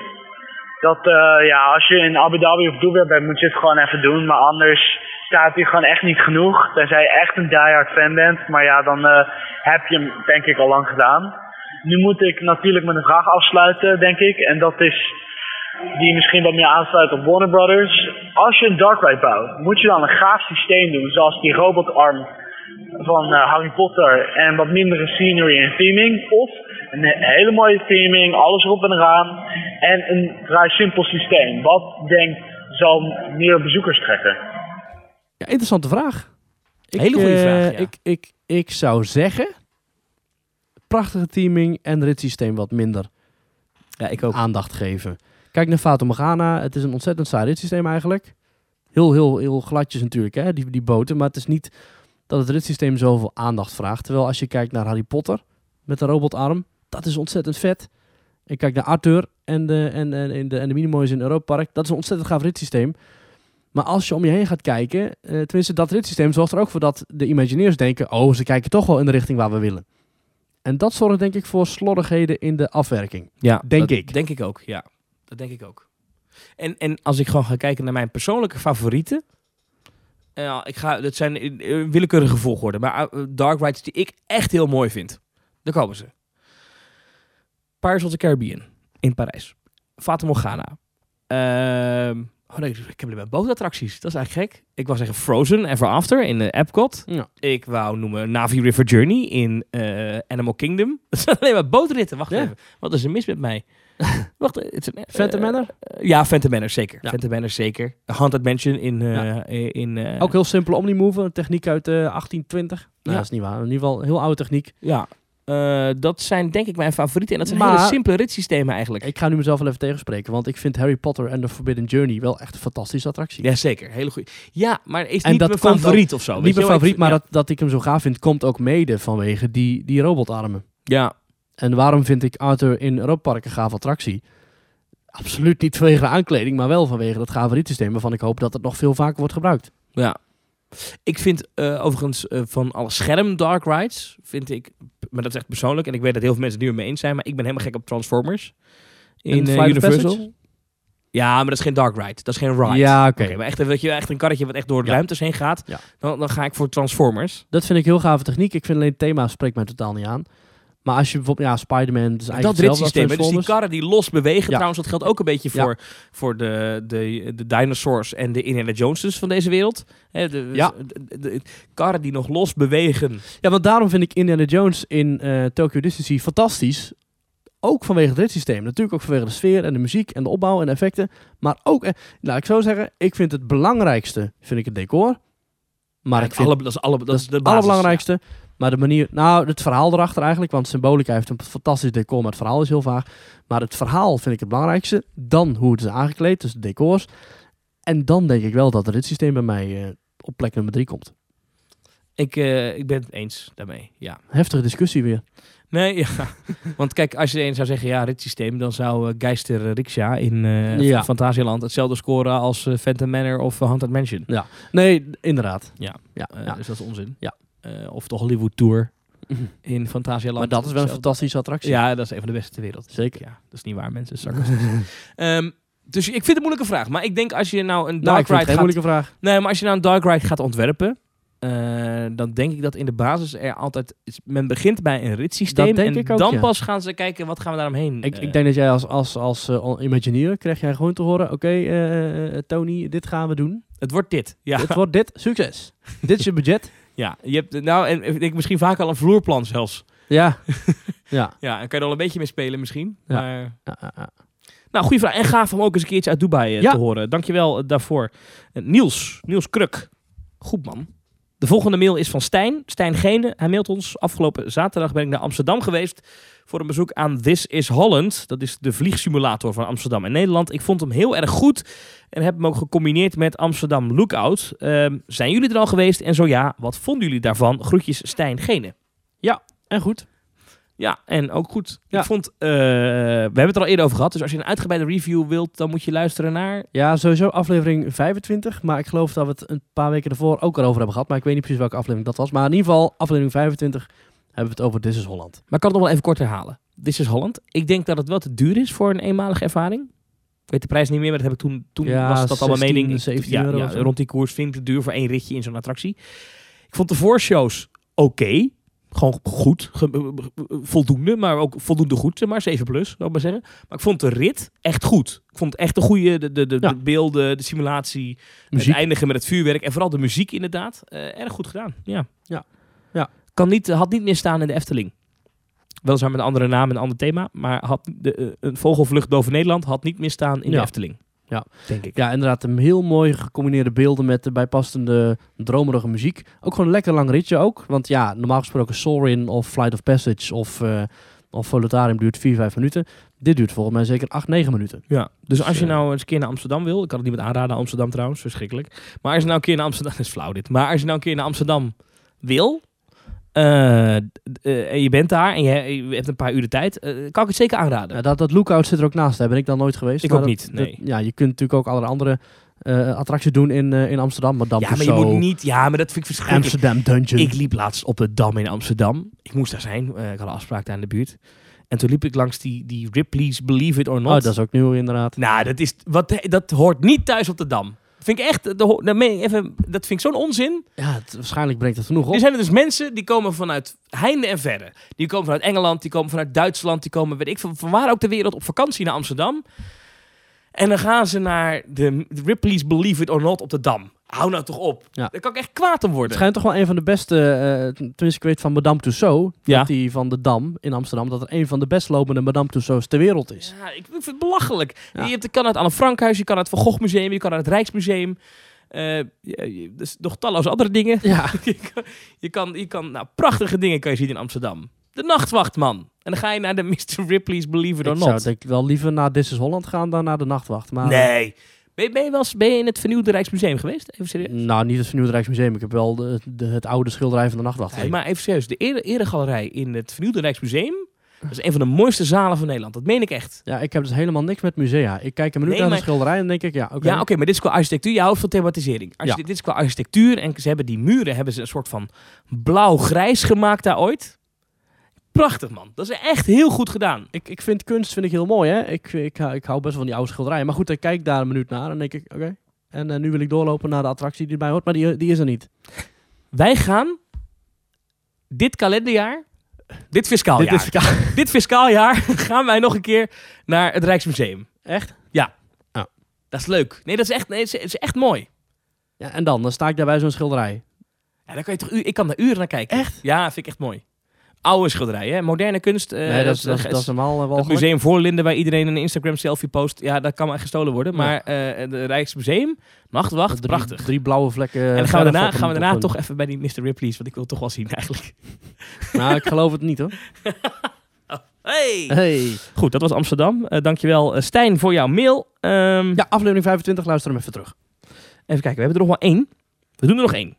Speaker 4: Dat, eh, ja, als je in Abu Dhabi of Dubai bent, moet je het gewoon even doen. Maar anders staat hier gewoon echt niet genoeg. Tenzij je echt een diehard fan bent. Maar ja, dan eh, heb je hem denk ik al lang gedaan. Nu moet ik natuurlijk met een vraag afsluiten, denk ik. En dat is die misschien wat meer aansluit op Warner Brothers. Als je een dark ride bouwt, moet je dan een gaaf systeem doen, zoals die robotarm van eh, Harry Potter en wat mindere scenery en theming. Of een hele mooie theming, alles erop en eraan. En een vrij simpel systeem. Wat denkt zal meer bezoekers trekken?
Speaker 1: Ja, interessante vraag. Ik,
Speaker 2: Hele goede
Speaker 1: eh,
Speaker 2: vraag, ja.
Speaker 1: Ik, ik, ik zou zeggen, prachtige teaming en ritssysteem wat minder
Speaker 2: Ja, ik ook.
Speaker 1: aandacht geven. Kijk naar Fata Morgana. Het is een ontzettend saai ritssysteem eigenlijk. Heel, heel, heel gladjes natuurlijk, hè, die, die boten. Maar het is niet dat het ritssysteem zoveel aandacht vraagt. Terwijl als je kijkt naar Harry Potter met de robotarm, dat is ontzettend vet. En kijk naar Arthur en de, en, en, en de, en de Minimoys in Europa Park. Dat is een ontzettend gaaf ritssysteem. Maar als je om je heen gaat kijken, eh, tenminste dat ritssysteem zorgt er ook voor dat de Imagineers denken, oh, ze kijken toch wel in de richting waar we willen. En dat zorgt denk ik voor slordigheden in de afwerking.
Speaker 2: Ja,
Speaker 1: Denk
Speaker 2: dat
Speaker 1: ik.
Speaker 2: Denk ik ook, ja. Dat denk ik ook. En, en als ik gewoon ga kijken naar mijn persoonlijke favorieten. eh, Ja, ik ga, dat zijn in, in willekeurige volgorde. Maar eh, dark rides die ik echt heel mooi vind. Daar komen ze. Pirates of the Caribbean in Parijs. Fata Morgana. Ehm, oh nee, ik heb alleen maar bootattracties. Dat is eigenlijk gek. Ik wou zeggen Frozen Ever After in de Epcot.
Speaker 1: Ja.
Speaker 2: Ik wou noemen Navi River Journey in eh, Animal Kingdom. Dat zijn alleen maar bootritten. Wacht
Speaker 1: Ja.
Speaker 2: even. Wat is er mis met mij? Wacht, het is een,
Speaker 1: Phantom
Speaker 2: eh,
Speaker 1: Manor?
Speaker 2: eh, ja, Phantom Manor, zeker.
Speaker 1: Ja.
Speaker 2: Phantom Manor, zeker. Haunted Mansion in... eh,
Speaker 1: Ja.
Speaker 2: in eh,
Speaker 1: Ook heel simpele Omnimove, een techniek uit eh 1820. Nou,
Speaker 2: Ja.
Speaker 1: dat is niet waar. In ieder geval heel oude techniek.
Speaker 2: Ja. Eh, dat zijn denk ik mijn favorieten. En dat zijn
Speaker 1: Maar-
Speaker 2: hele simpele ritssystemen eigenlijk.
Speaker 1: Ik ga nu mezelf wel even tegenspreken, want ik vind Harry Potter en The Forbidden Journey wel echt een fantastische attractie.
Speaker 2: Ja, zeker. Hele goede. Ja, maar is
Speaker 1: En
Speaker 2: niet
Speaker 1: dat
Speaker 2: mijn favoriet of zo.
Speaker 1: niet mijn favoriet, maar
Speaker 2: ja.
Speaker 1: dat, dat ik hem zo gaaf vind, komt ook mede vanwege die, die robotarmen.
Speaker 2: Ja,
Speaker 1: En waarom vind ik Arthur in Europa Park een gaaf attractie? Absoluut niet vanwege de aankleding, maar wel vanwege dat gave ritssysteem, waarvan ik hoop dat het nog veel vaker wordt gebruikt.
Speaker 2: ja. Ik vind eh, overigens eh, van alle scherm dark rides, vind ik, maar dat is echt persoonlijk, en ik weet dat heel veel mensen het nu mee eens zijn, maar ik ben helemaal gek op Transformers. In eh, Universal.
Speaker 1: Passage?
Speaker 2: Ja, maar dat is geen dark ride. Dat is geen ride.
Speaker 1: Ja, oké.
Speaker 2: maar echt, weet je, echt een karretje wat echt door de
Speaker 1: Ja.
Speaker 2: ruimtes heen gaat.
Speaker 1: Ja.
Speaker 2: Dan, dan ga ik voor Transformers.
Speaker 1: Dat vind ik heel gave techniek. Ik vind alleen het thema spreekt mij totaal niet aan. Maar als je bijvoorbeeld, ja, Spider-Man, dus eigenlijk
Speaker 2: dat ritssysteem. Dus die karren die los bewegen.
Speaker 1: Ja.
Speaker 2: Trouwens, dat geldt ook een beetje
Speaker 1: Ja.
Speaker 2: voor, voor de, de, de dinosaurs en de Indiana Joneses van deze wereld. Hè, de,
Speaker 1: Ja.
Speaker 2: de, karren die nog los bewegen.
Speaker 1: Ja, want daarom vind ik Indiana Jones in eh Tokyo Disney fantastisch. ook vanwege het ritssysteem. Natuurlijk ook vanwege de sfeer en de muziek en de opbouw en de effecten. Maar ook, eh, laat ik zo zeggen, ik vind het belangrijkste vind ik het decor. Maar
Speaker 2: Ja,
Speaker 1: ik vind
Speaker 2: alle, dat is, alle, dat
Speaker 1: dat
Speaker 2: is
Speaker 1: het allerbelangrijkste. Maar de manier, nou, het verhaal erachter eigenlijk. Want Symbolica heeft een fantastisch decor, maar het verhaal is heel vaag. Maar het verhaal vind ik het belangrijkste. Dan hoe het is aangekleed, dus de decors. En dan denk ik wel dat het systeem bij mij eh, op plek nummer drie komt.
Speaker 2: Ik, eh, ik ben het eens daarmee, ja.
Speaker 1: Heftige discussie weer.
Speaker 2: Nee, ja. Want kijk, als je een zou zeggen, ja, ritssysteem, dan zou uh, Geister Riksja in eh
Speaker 1: Ja.
Speaker 2: Fantasieland hetzelfde scoren als eh, Phantom Manor of uh, Haunted Mansion.
Speaker 1: Nee, inderdaad.
Speaker 2: Ja.
Speaker 1: Ja,
Speaker 2: Eh,
Speaker 1: ja.
Speaker 2: Dus dat is onzin.
Speaker 1: Ja.
Speaker 2: Eh, of de Hollywood Tour in Fantasieland.
Speaker 1: Maar dat is wel een fantastische attractie.
Speaker 2: Ja, dat is een van de beste ter wereld.
Speaker 1: Zeker.
Speaker 2: Ja, dat is niet waar, mensen. Sarcastisch. Ehm, dus ik vind het een moeilijke vraag. Maar ik denk als je nou een
Speaker 1: Nou,
Speaker 2: dark ride gaat...
Speaker 1: moeilijke vraag.
Speaker 2: Nee, maar als je nou een dark ride gaat ontwerpen... eh, dan denk ik dat in de basis er altijd... Men begint bij een ritssysteem. En
Speaker 1: ook,
Speaker 2: dan
Speaker 1: ja.
Speaker 2: pas gaan ze kijken, wat gaan we daaromheen?
Speaker 1: Ik,
Speaker 2: eh,
Speaker 1: ik denk dat jij als, als, als eh, Imagineer krijg jij gewoon te horen... Oké, eh, eh, Tony, dit gaan we doen.
Speaker 2: Het wordt dit. Ja,
Speaker 1: Het wordt dit. Succes. dit is je budget.
Speaker 2: Ja je hebt nou en ik misschien vaak al een vloerplan zelfs.
Speaker 1: Ja. ja.
Speaker 2: Ja, en kan je er al een beetje mee spelen misschien.
Speaker 1: Ja.
Speaker 2: Maar,
Speaker 1: Ja,
Speaker 2: nou, goede vraag. En gaaf om ook eens een keertje uit Dubai eh, te horen. Dankjewel uh, daarvoor. Uh, Niels, Niels Kruk. Goed man. De volgende mail is van Stijn. Stijn Gene. Hij mailt ons. Afgelopen zaterdag ben ik naar Amsterdam geweest voor een bezoek aan This is Holland. Dat is de vliegsimulator van Amsterdam en Nederland. Ik vond hem heel erg goed en heb hem ook gecombineerd met Amsterdam Lookout. Ehm, zijn jullie er al geweest? En zo ja, wat vonden jullie daarvan? Groetjes Stijn Gene.
Speaker 1: En goed.
Speaker 2: Ja, en ook goed.
Speaker 1: Ja.
Speaker 2: Ik vond, eh, we hebben het er al eerder over gehad. Dus als je een uitgebreide review wilt, dan moet je luisteren naar...
Speaker 1: Ja, sowieso aflevering 25. Maar ik geloof dat we het een paar weken ervoor ook erover hebben gehad. Maar ik weet niet precies welke aflevering dat was. Maar in ieder geval, aflevering 25 hebben we het over This is Holland.
Speaker 2: Maar ik kan het nog wel even kort herhalen. This is Holland. Ik denk dat het wel te duur is voor een eenmalige ervaring. Ik weet de prijs niet meer, maar dat heb ik toen, toen
Speaker 1: Ja,
Speaker 2: was dat al mijn
Speaker 1: 16,
Speaker 2: mening. Ik-
Speaker 1: 17
Speaker 2: ja,
Speaker 1: euro
Speaker 2: ja, rond die koers vind ik het duur voor één ritje in zo'n attractie. Ik vond de voorshows oké. Gewoon goed. Ge- voldoende, maar ook voldoende goed, zeg maar. 7 plus, zou ik maar zeggen. Maar ik vond de rit echt goed. Ik vond echt de goede, de, de, de,
Speaker 1: Ja.
Speaker 2: de beelden, de simulatie.
Speaker 1: Muziek.
Speaker 2: Het eindigen met het vuurwerk en vooral de muziek inderdaad. Eh, erg goed gedaan, ja.
Speaker 1: Ja. Ja.
Speaker 2: Kan niet, had niet meer staan in de Efteling. Weliswaar met een andere naam en een ander thema. Maar had de, eh, een vogelvlucht boven Nederland had niet meer staan in de. Efteling.
Speaker 1: Ja.
Speaker 2: Denk ik.
Speaker 1: Ja, inderdaad. Een heel mooi gecombineerde beelden met de bijpassende dromerige muziek. Ook gewoon een lekker lang ritje ook. Want ja, normaal gesproken Soarin of Flight of Passage of, eh of Volutarium duurt 4, 5 minuten. Dit duurt volgens mij zeker 8, 9 minuten.
Speaker 2: Ja, dus als je
Speaker 1: eh,
Speaker 2: nou eens een keer naar Amsterdam wil, ik kan het niet met aanraden, Amsterdam trouwens, verschrikkelijk. Maar als je nou een keer naar Amsterdam, dat is flauw dit, maar als je nou een keer naar Amsterdam wil, en je bent daar en je, je hebt een paar uur de tijd, eh, kan ik het zeker aanraden.
Speaker 1: Ja, dat, dat lookout zit er ook naast. Daar ben ik dan nooit geweest.
Speaker 2: Ik
Speaker 1: Maar
Speaker 2: ook
Speaker 1: dat-
Speaker 2: niet,
Speaker 1: dat-
Speaker 2: nee.
Speaker 1: ja, je kunt natuurlijk ook alle andere attracties doen in, in Amsterdam. Madame
Speaker 2: ja, maar je moet niet, ja, maar dat vind ik verschrikkelijk.
Speaker 1: Amsterdam Dungeon.
Speaker 2: Ik liep laatst op de Dam in Amsterdam. Ik moest daar zijn, ik had een afspraak daar in de buurt. En toen liep ik langs die, die Ripley's Believe It or Not.
Speaker 1: oh, dat is ook nieuw inderdaad.
Speaker 2: Nou, dat, is, wat, dat hoort niet thuis op de Dam. Vind ik echt, dat, dat, even, dat vind ik zo'n onzin.
Speaker 1: Ja, het, waarschijnlijk brengt het genoeg op.
Speaker 2: Er zijn er dus mensen die komen vanuit heinde en verre. Die komen vanuit Engeland, die komen vanuit Duitsland, die komen, weet ik van, van waar ook ter wereld, op vakantie naar Amsterdam. En dan gaan ze naar de, de Ripley's Believe It or Not op de Dam. Hou nou toch op.
Speaker 1: Ja.
Speaker 2: Daar kan ik echt kwaad om
Speaker 1: Het
Speaker 2: worden.
Speaker 1: schijnt toch wel een van de beste, eh, tenminste ik weet van Madame Tussauds,
Speaker 2: Ja.
Speaker 1: dat die van de Dam in Amsterdam, dat er een van de best lopende Madame Tussauds ter wereld is.
Speaker 2: Ja, ik vind het belachelijk.
Speaker 1: Ja.
Speaker 2: Je hebt, je kan uit Anne Frankhuis, je kan uit het Van Gogh Museum, je kan uit het Rijksmuseum. Eh, je- je- dus nog talloze andere dingen.
Speaker 1: Ja,
Speaker 2: je kan, je kan, je kan nou, prachtige dingen kan je zien in Amsterdam. De Nachtwacht, man. En dan ga je naar de Mr. Ripley's Believe It or
Speaker 1: ik zou
Speaker 2: Not.
Speaker 1: denk ik wel liever naar This is Holland gaan dan naar de Nachtwacht. Maar,
Speaker 2: Nee. Ben je, ben, je wel eens, ben je in het vernieuwde Rijksmuseum geweest? Even serieus.
Speaker 1: Nou, niet het vernieuwde Rijksmuseum. Ik heb wel de, de, het oude schilderij van de Nachtwacht.
Speaker 2: Nee, maar even serieus. De ere, eregalerij in het vernieuwde Rijksmuseum... Dat is een van de mooiste zalen van Nederland. Dat meen ik echt.
Speaker 1: Ja, ik heb dus helemaal niks met musea. Ik kijk een minuut
Speaker 2: Nee,
Speaker 1: naar
Speaker 2: maar-
Speaker 1: de schilderij en denk ik, ja, oké.
Speaker 2: Ja, oké, maar dit is qua architectuur. Je houdt van thematisering. Archite-
Speaker 1: Ja.
Speaker 2: Dit is qua architectuur. En ze hebben die muren hebben ze een soort van blauw-grijs gemaakt daar ooit. Prachtig, man. Dat is echt heel goed gedaan.
Speaker 1: Ik, ik vind kunst vind ik heel mooi, hè. Ik, ik, hou- ik hou best wel van die oude schilderijen. Maar goed, ik kijk daar een minuut naar en dan denk ik, oké. En eh, nu wil ik doorlopen naar de attractie die erbij hoort, maar die, die is er niet.
Speaker 2: Wij gaan dit kalenderjaar, dit fiscaal
Speaker 1: Dit
Speaker 2: jaar, dit fiscaal jaar gaan wij nog een keer naar het Rijksmuseum.
Speaker 1: echt?
Speaker 2: Dat is leuk. Nee, dat is echt, nee, het is, het is echt mooi.
Speaker 1: Ja, en dan, dan sta ik daar bij zo'n schilderij.
Speaker 2: Ja, dan kan je toch, ik kan daar uren naar kijken.
Speaker 1: Echt?
Speaker 2: Ja, vind ik echt mooi. Oude schilderijen. Hè? Moderne kunst. eh,
Speaker 1: nee, dat is, dat, is-
Speaker 2: het-
Speaker 1: dat is normaal eh, wel
Speaker 2: het museum Voorlinden, waar iedereen een Instagram selfie post. Ja, dat kan maar gestolen worden. Maar eh de Rijksmuseum, Nachtwacht,
Speaker 1: drie,
Speaker 2: prachtig.
Speaker 1: Drie blauwe vlekken.
Speaker 2: en dan gaan we daarna, gaan we daarna toch even bij die Mr. Ripley's, want ik wil toch wel zien eigenlijk.
Speaker 1: Nou, ik geloof het niet hoor.
Speaker 2: Hey!
Speaker 1: Hey.
Speaker 2: Goed, dat was Amsterdam. Eh, dankjewel eh, Stijn voor jouw mail. Ehm,
Speaker 1: Ja, aflevering 25, luister hem even terug.
Speaker 2: Even kijken, we hebben er nog maar één. We doen er nog één. Dat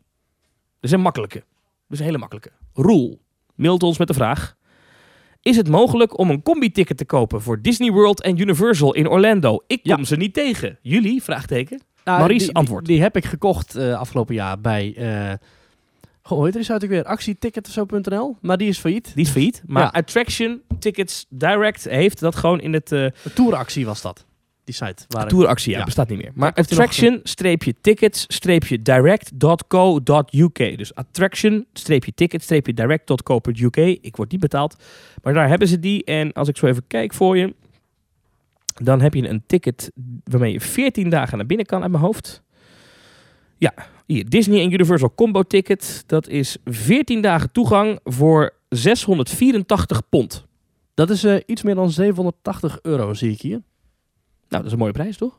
Speaker 2: is een makkelijke. Dat is een hele makkelijke. Roel mailt ons met de vraag. Is het mogelijk om een combi-ticket te kopen voor Disney World en Universal in Orlando? Ik kom ze niet tegen. Jullie? Vraagteken.
Speaker 1: Nou,
Speaker 2: Maurice,
Speaker 1: die,
Speaker 2: antwoord.
Speaker 1: Die, die heb ik gekocht eh, afgelopen jaar bij... eh goh, hoe heet die site ook weer? Actieticket of zo.nl. Maar die is failliet.
Speaker 2: Die is failliet. Maar
Speaker 1: Ja.
Speaker 2: Attraction Tickets Direct heeft dat gewoon in het... eh
Speaker 1: De touractie was dat. Die site. Waar
Speaker 2: touractie, ja,
Speaker 1: Ja.
Speaker 2: bestaat niet meer. Maar attraction-tickets-direct.co.uk. Dus attraction-tickets-direct.co.uk. Ik word niet betaald. Maar daar hebben ze die. En als ik zo even kijk voor je. Dan heb je een ticket waarmee je 14 dagen naar binnen kan uit mijn hoofd. Ja, hier. Disney en Universal Combo Ticket. Dat is 14 dagen toegang voor 684 pond.
Speaker 1: Dat is eh, iets meer dan 780 euro, zie ik hier.
Speaker 2: Nou, dat is een mooie prijs, toch?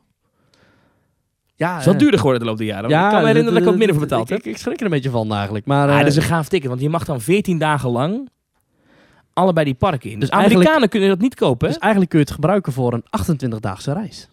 Speaker 1: Ja,
Speaker 2: Het is wel
Speaker 1: eh,
Speaker 2: duurder geworden de loop der jaren.
Speaker 1: Ja,
Speaker 2: ik kan me herinneren dat ik wat minder voor betaald heb.
Speaker 1: ik, ik schrik er een beetje van eigenlijk. Maar,
Speaker 2: Ah,
Speaker 1: eh,
Speaker 2: dat is een gaaf ticket, want je mag dan 14 dagen lang allebei die parken in. Dus,
Speaker 1: Dus eigenlijk-
Speaker 2: Amerikanen kunnen dat niet kopen. hè?
Speaker 1: dus eigenlijk kun je het gebruiken voor een 28-daagse reis.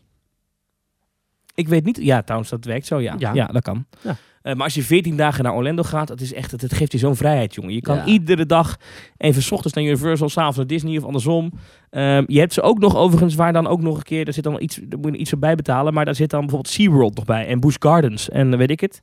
Speaker 2: ik weet niet. Ja, trouwens, dat werkt zo, ja. Ja,
Speaker 1: Ja.
Speaker 2: dat kan.
Speaker 1: Ja.
Speaker 2: Eh, maar als je 14 dagen naar Orlando gaat, het, is echt, het, het geeft je zo'n vrijheid, jongen. Je kan
Speaker 1: Ja.
Speaker 2: iedere dag even 's ochtends naar Universal, s'avonds naar Disney of andersom. Ehm, je hebt ze ook nog overigens, waar dan ook nog een keer, daar zit dan iets, daar moet je iets bij betalen, maar daar zit dan bijvoorbeeld SeaWorld nog bij en Busch Gardens en weet ik het.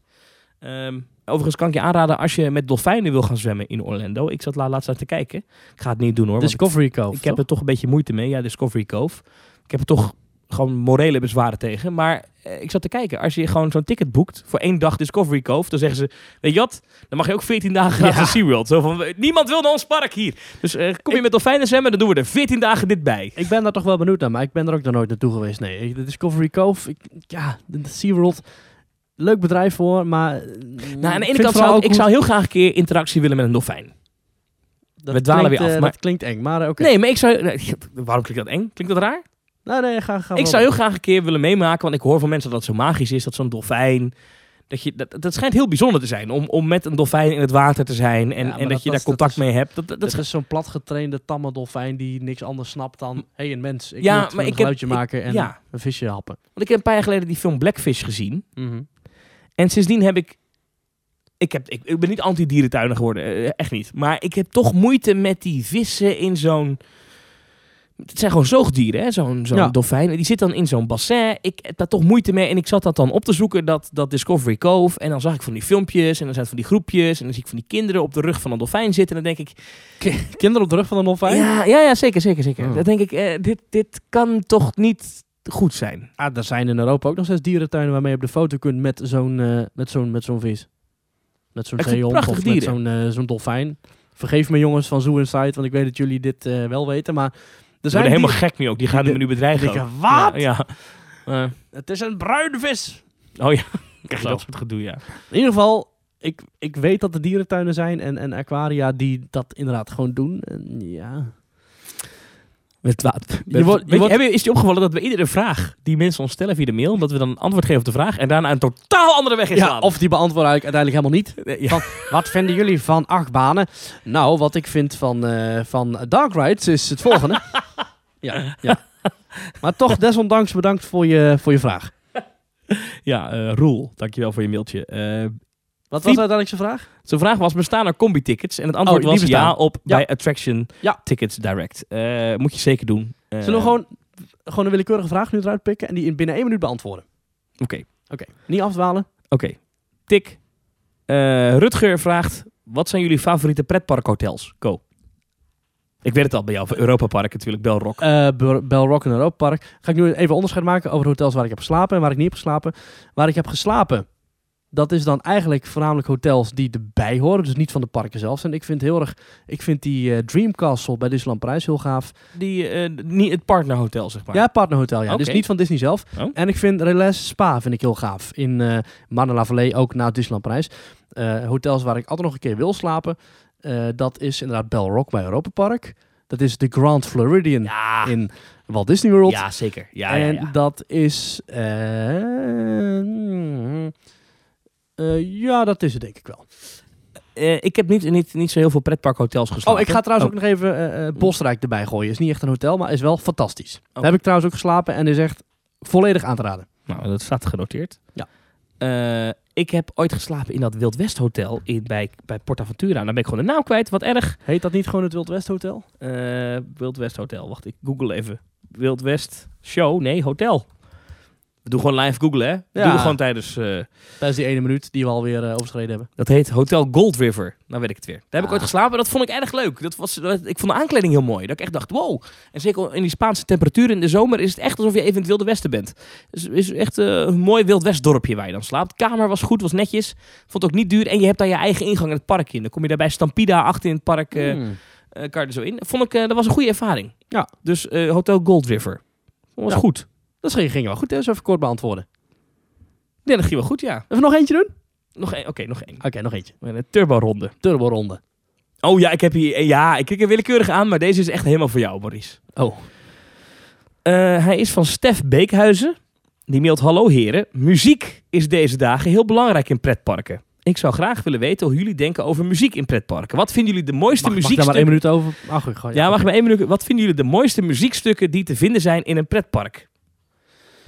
Speaker 2: Ehm, overigens kan ik je aanraden als je met dolfijnen wil gaan zwemmen in Orlando. Ik zat la- laatst aan te kijken. Ik ga het niet doen hoor.
Speaker 1: Discovery Cove,
Speaker 2: ik heb er toch een beetje moeite mee. Ja, Discovery Cove. Ik heb er toch gewoon morele bezwaren tegen. Maar eh, ik zat te kijken. Als je gewoon zo'n ticket boekt voor één dag Discovery Cove, dan zeggen ze, weet je wat? Dan mag je ook 14 dagen gratis
Speaker 1: Ja.
Speaker 2: SeaWorld. Zo van, eh, niemand wil naar ons park hier. Dus eh, kom je met dolfijnen zwemmen, dan doen we er 14 dagen dit bij.
Speaker 1: Ik ben daar toch wel benieuwd naar, maar ik ben er ook nog nooit naartoe geweest. Nee, de Discovery Cove, ik, ja, de, SeaWorld, leuk bedrijf voor, maar...
Speaker 2: Nou, aan de ene kant zou ik, ik zou heel graag een keer interactie willen met een dolfijn.
Speaker 1: dat
Speaker 2: we dwalen
Speaker 1: klinkt,
Speaker 2: weer af,
Speaker 1: eh,
Speaker 2: maar-
Speaker 1: Dat klinkt eng, maar eh, oké.
Speaker 2: Nee, maar ik zou... waarom klinkt dat eng? Klinkt dat raar?
Speaker 1: Nee, nee, ga, ga
Speaker 2: Ik zou heel graag een keer willen meemaken, want ik hoor van mensen dat het zo magisch is, dat zo'n dolfijn. Dat, je, dat, dat schijnt heel bijzonder te zijn om, om met een dolfijn in het water te zijn en,
Speaker 1: Ja,
Speaker 2: en dat,
Speaker 1: dat-
Speaker 2: je
Speaker 1: dat-
Speaker 2: daar contact
Speaker 1: dat is-
Speaker 2: mee hebt. Dat, dat, dat
Speaker 1: Dat is zo'n platgetrainde tamme dolfijn die niks anders snapt dan... Hé, hey, een mens, ik
Speaker 2: Ja,
Speaker 1: moet
Speaker 2: maar
Speaker 1: een
Speaker 2: ik heb-
Speaker 1: geluidje
Speaker 2: ik-
Speaker 1: maken en
Speaker 2: ja.
Speaker 1: een visje happen.
Speaker 2: Want ik heb een paar jaar geleden die film Blackfish gezien.
Speaker 1: Mhm.
Speaker 2: En sindsdien heb ik. Ik, heb, ik, ik ben niet anti-dierentuiner geworden, eh, echt niet. Maar ik heb toch moeite met die vissen in zo'n. Het zijn gewoon zoogdieren, hè? Zo'n zo'n
Speaker 1: Ja.
Speaker 2: dolfijn. Die zit dan in zo'n bassin. Ik heb daar toch moeite mee. En ik zat dat dan op te zoeken, dat, dat Discovery Cove. En dan zag ik van die filmpjes. En dan zijn het van die groepjes. En dan zie ik van die kinderen op de rug van een dolfijn zitten. En dan denk ik.
Speaker 1: Kinderen op de rug van een dolfijn?
Speaker 2: Ja, ja, ja zeker, zeker, zeker.
Speaker 1: Oh.
Speaker 2: Dan denk ik, eh, dit, dit kan toch niet goed zijn.
Speaker 1: Ah, er zijn in Europa ook nog steeds dierentuinen waarmee je op de foto kunt met zo'n eh, met zo'n met zo'n vis. Met zo'n zeehond of met zo'n eh, zo'n dolfijn. Vergeef me jongens van Zoo Inside, want ik weet dat jullie dit wel weten, maar
Speaker 2: Ze
Speaker 1: zijn
Speaker 2: worden helemaal gek nu ook. Die gaan
Speaker 1: die-
Speaker 2: me nu bedreigen.
Speaker 1: die wat?
Speaker 2: Ja. ja. Eh,
Speaker 1: Het is een bruine vis.
Speaker 2: oh ja, krijg je dat soort gedoe, ja.
Speaker 1: In ieder geval, ik, ik weet dat er dierentuinen zijn en, en aquaria die dat inderdaad gewoon doen. En ja.
Speaker 2: Met wa-
Speaker 1: Je wordt- je
Speaker 2: Weet
Speaker 1: wordt-
Speaker 2: heb je- is je opgevallen dat we iedere vraag die mensen ons stellen via de mail, dat we dan een antwoord geven op de vraag en daarna een totaal andere weg
Speaker 1: ja,
Speaker 2: inslaan?
Speaker 1: of die beantwoorden eigenlijk uiteindelijk helemaal niet.
Speaker 2: Ja.
Speaker 1: Van, wat vinden jullie van achtbanen? Nou, wat ik vind van, eh, van Dark Rides is het volgende. ja, ja. Maar toch, desondanks bedankt voor je, voor je vraag.
Speaker 2: ja, eh, Roel, dankjewel voor je mailtje. Eh,
Speaker 1: Wat was uiteindelijk zijn vraag?
Speaker 2: zijn vraag was, bestaan er combi-tickets? En het antwoord
Speaker 1: Oh,
Speaker 2: was
Speaker 1: bestaan.
Speaker 2: ja op
Speaker 1: Ja.
Speaker 2: bij Attraction
Speaker 1: Ja.
Speaker 2: Tickets Direct. Eh, moet je zeker doen.
Speaker 1: Zullen we gewoon, gewoon een willekeurige vraag nu eruit pikken en die in binnen één minuut beantwoorden?
Speaker 2: Oké,
Speaker 1: Oké, niet afdwalen.
Speaker 2: oké. Tik. Rutger vraagt, wat zijn jullie favoriete pretparkhotels? Go. Ik weet het al bij jou, Europa Park natuurlijk, Belrock.
Speaker 1: Eh Bel Belrock en Europa Park. Ga ik nu even onderscheid maken over hotels waar ik heb geslapen en waar ik niet heb geslapen. Waar ik heb geslapen, dat is dan eigenlijk voornamelijk hotels die erbij horen, dus niet van de parken zelf. En ik vind heel erg, ik vind die eh, Dream Castle bij Disneyland Parijs heel gaaf.
Speaker 2: Die, eh, niet het partnerhotel, zeg maar.
Speaker 1: Ja, partnerhotel, ja. Dus niet van Disney zelf.
Speaker 2: Oh.
Speaker 1: En ik vind Relais Spa vind ik heel gaaf. In eh Marne-la-Vallée, ook na Disneyland Parijs. Eh, hotels waar ik altijd nog een keer wil slapen. Eh, dat is inderdaad Bell Rock bij Europa Park. Dat is de Grand Floridian
Speaker 2: Ja,
Speaker 1: in Walt Disney World.
Speaker 2: ja zeker. Ja,
Speaker 1: en
Speaker 2: ja.
Speaker 1: dat is... eh, eh, ja, dat is het denk ik wel.
Speaker 2: Ik heb niet, niet, niet zo heel veel pretparkhotels geslapen.
Speaker 1: Oh, ik ga trouwens
Speaker 2: Oh.
Speaker 1: ook nog even Bosrijk erbij gooien. Is niet echt een hotel, maar is wel fantastisch.
Speaker 2: Oh.
Speaker 1: Daar heb ik trouwens ook geslapen en is echt volledig aan te raden.
Speaker 2: Nou, dat staat genoteerd.
Speaker 1: Ja.
Speaker 2: Ik heb ooit geslapen in dat Wild West Hotel in, bij, bij Portaventura. Dan ben ik gewoon de naam kwijt. Wat erg.
Speaker 1: Heet dat niet gewoon het Wild West Hotel?
Speaker 2: Eh, Wild West Hotel. Wacht, ik google even. Wild West Show? Nee, hotel. We doen gewoon live googlen, hè? We
Speaker 1: Ja.
Speaker 2: doen gewoon tijdens... eh,
Speaker 1: Dat is die ene minuut die we alweer eh overschreden hebben.
Speaker 2: dat heet Hotel Gold River. Nou weet ik het weer. Daar heb ik
Speaker 1: Ah.
Speaker 2: ooit geslapen en dat vond ik erg leuk. Dat was, dat- ik vond de aankleding heel mooi. Dat ik echt dacht, wow. En zeker in die Spaanse temperaturen in de zomer is het echt alsof je even in het Wilde Westen bent. Dus het is echt eh, een mooi Wild West dorpje waar je dan slaapt. De kamer was goed, was netjes. Vond het ook niet duur. En je hebt daar je eigen ingang in het park in. Dan kom je daar bij Stampida achter in het park. eh, kan je er zo in. Vond ik, dat was een goede ervaring.
Speaker 1: Ja.
Speaker 2: Dus Hotel Gold River. was
Speaker 1: Ja.
Speaker 2: goed.
Speaker 1: Dat ging, ging wel goed, hè? Zo even kort beantwoorden.
Speaker 2: Nee, dat ging wel goed, ja.
Speaker 1: Even nog eentje doen?
Speaker 2: Nog één. Oké, nog één.
Speaker 1: Oké, nog eentje.
Speaker 2: Een turbo-ronde.
Speaker 1: Turbo ronde.
Speaker 2: Oh ja, ik heb hier... eh, Ja, ik kijk er willekeurig aan, maar deze is echt helemaal voor jou, Maurice.
Speaker 1: Oh.
Speaker 2: Eh, hij is van Stef Beekhuizen. Die mailt, hallo heren. Muziek is deze dagen heel belangrijk in pretparken. Ik zou graag willen weten hoe jullie denken over muziek in pretparken. Wat vinden jullie de mooiste
Speaker 1: Mag, mag ik maar één minuut over? Ach, gewoon,
Speaker 2: Ja, mag maar één minuut. Wat vinden jullie de mooiste muziekstukken die te vinden zijn in een pretpark?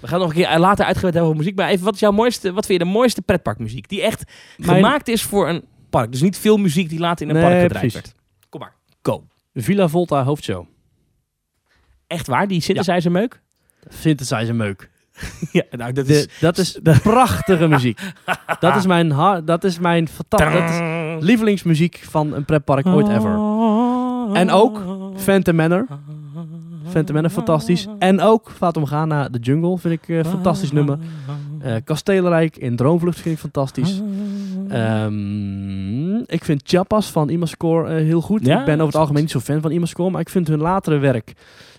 Speaker 2: We gaan nog een keer later uitgebreid hebben over muziek. Maar even, wat, is jouw mooiste, wat vind je de mooiste pretparkmuziek? Die echt
Speaker 1: Mijn-
Speaker 2: gemaakt is voor een park. Dus niet veel muziek die later in een
Speaker 1: Nee,
Speaker 2: park gedraaid
Speaker 1: precies.
Speaker 2: werd. Kom maar, go.
Speaker 1: Villa Volta hoofdshow.
Speaker 2: Echt waar, die synthesizer meuk?
Speaker 1: Synthesizer meuk.
Speaker 2: Ja, nou dat
Speaker 1: De,
Speaker 2: is...
Speaker 1: dat is prachtige muziek. Dat is mijn, dat is mijn fantastische... Lievelingsmuziek van een pretpark ooit ever. En ook Phantom Manor. Phantom Manor, fantastisch. En ook Fatum Ghana, The Jungle, vind ik een fantastisch nummer. Eh Kastelenrijk in Droomvlucht vind ik fantastisch. Ehm, ik vind Chiapas van Imascore eh, heel goed.
Speaker 2: Ja,
Speaker 1: ik ben over het algemeen niet zo fan van Imascore, maar ik vind hun latere werk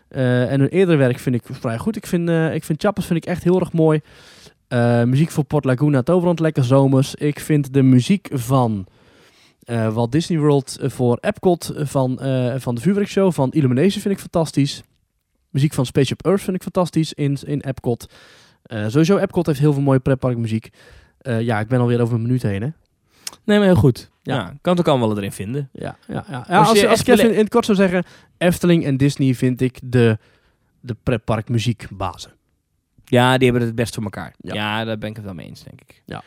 Speaker 1: eh, en hun eerdere werk vind ik vrij goed. Ik vind, eh ik vind Chiapas vind ik echt heel erg mooi. Eh, muziek voor Port Laguna, Toverland, lekker zomers. Ik vind de muziek van eh, Walt Disney World eh, voor Epcot eh, van, eh, van de vuurwerkshow van Illumination vind ik fantastisch. Muziek van Spaceship Earth vind ik fantastisch in, in Epcot. Eh, sowieso, Epcot heeft heel veel mooie pretparkmuziek. Eh ja, ik ben alweer over een minuut heen, hè?
Speaker 2: Nee, maar heel goed.
Speaker 1: Ja.
Speaker 2: Ja, kan het ook allemaal wel erin vinden.
Speaker 1: Ja, ja, ja. ja
Speaker 2: Als
Speaker 1: als,
Speaker 2: je
Speaker 1: als, ik even in, in het kort zou zeggen, Efteling en Disney vind ik de, de pretparkmuziekbazen.
Speaker 2: Ja, die hebben het best voor elkaar.
Speaker 1: Ja.
Speaker 2: Ja. daar ben ik het wel mee eens, denk ik.
Speaker 1: Ja,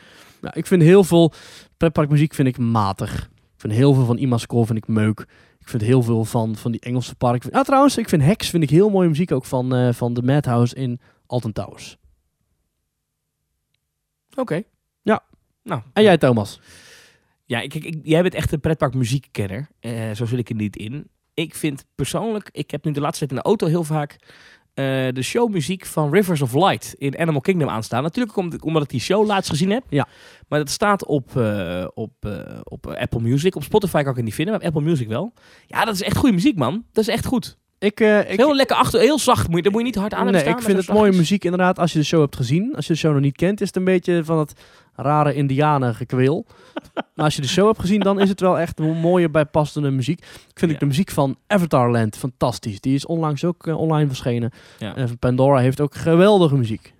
Speaker 1: ik vind heel veel pretparkmuziek vind ik matig. Ik vind heel veel van Imascore vind ik meuk. Ik vind heel veel van, van die Engelse parken. Ah, trouwens, ik vind Hex vind ik heel mooie muziek ook van, eh, van de Madhouse in Alton Towers.
Speaker 2: Oké.
Speaker 1: Ja.
Speaker 2: Nou.
Speaker 1: En jij, Thomas?
Speaker 2: Ja, ik, ik, jij bent echt een pretpark muziekkenner. Eh, zo zit ik er niet in. Ik vind persoonlijk, ik heb nu de laatste tijd in de auto heel vaak eh, de showmuziek van Rivers of Light in Animal Kingdom aanstaan. Natuurlijk omdat, omdat ik die show laatst gezien heb.
Speaker 1: Ja.
Speaker 2: Maar dat staat op, eh, op, eh, op Apple Music. Op Spotify kan ik het niet vinden, maar op Apple Music wel. Ja, dat is echt goede muziek, man. Dat is echt goed.
Speaker 1: Ik, ik,
Speaker 2: heel lekker achter, heel zacht. Moet je, daar moet je niet hard aan
Speaker 1: nee,
Speaker 2: staan.
Speaker 1: ik vind het mooie muziek inderdaad als je de show hebt gezien. Als je de show nog niet kent, is het een beetje van het rare indianen gekweel. maar als je de show hebt gezien, dan is het wel echt een mooie bijpassende muziek. Ik vind
Speaker 2: Ja.
Speaker 1: ik de muziek van Avatarland fantastisch. Die is onlangs ook eh, online verschenen.
Speaker 2: Ja.
Speaker 1: En Pandora heeft ook geweldige muziek.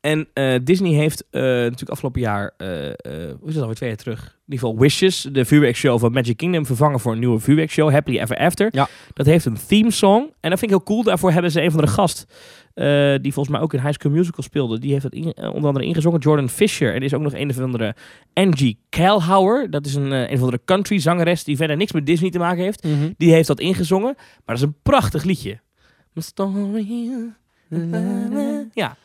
Speaker 2: En eh, Disney heeft eh, natuurlijk afgelopen jaar, eh hoe is dat alweer twee jaar terug? In ieder geval Wishes, de vuurwerkshow van Magic Kingdom, vervangen voor een nieuwe vuurwerkshow, Happily Ever After.
Speaker 1: Ja.
Speaker 2: Dat heeft een theme song. En dat vind ik heel cool. Daarvoor hebben ze een van de gast, eh, die volgens mij ook in High School Musical speelde, die heeft het in- eh, onder andere ingezongen, Jordan Fisher. En er is ook nog een of andere Angie Kalhauer. Dat is een, eh, een of andere country zangeres die verder niks met Disney te maken heeft. Die heeft dat ingezongen. Maar dat is een prachtig liedje. My story. Ja.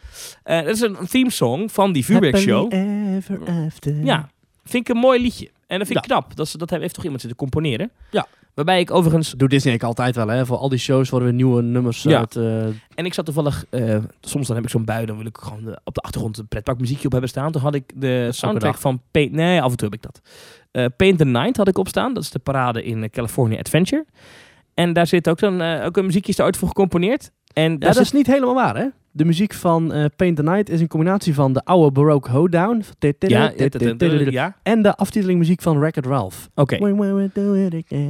Speaker 2: Dat is een theme song van die vuurwerkshow.
Speaker 1: Ever after.
Speaker 2: Ja, vind ik een mooi liedje. En dat vind ik knap. Dat, ze, dat heeft toch iemand zitten componeren.
Speaker 1: Ja.
Speaker 2: Waarbij ik overigens...
Speaker 1: Doet Disney eigenlijk altijd wel, hè? Voor al die shows worden weer nieuwe nummers
Speaker 2: Ja.
Speaker 1: uit. eh,
Speaker 2: En ik zat toevallig... eh, soms dan heb ik zo'n bui. Dan wil ik gewoon de- op de achtergrond een pretparkmuziekje op hebben staan. Toen had ik de soundtrack van Paint... Nee, af en toe heb ik dat. Eh, Paint the Night had ik opstaan. Dat is de parade in California Adventure. En daar zit ook, eh, ook een muziekje is voor gecomponeerd. En
Speaker 1: ja, dat
Speaker 2: zit
Speaker 1: is niet helemaal waar, hè? De muziek van eh, Paint the Night is een combinatie van de oude Baroque hoedown
Speaker 2: Ja, ja.
Speaker 1: en de aftitelingmuziek van Wreck-It Ralph.
Speaker 2: Oké.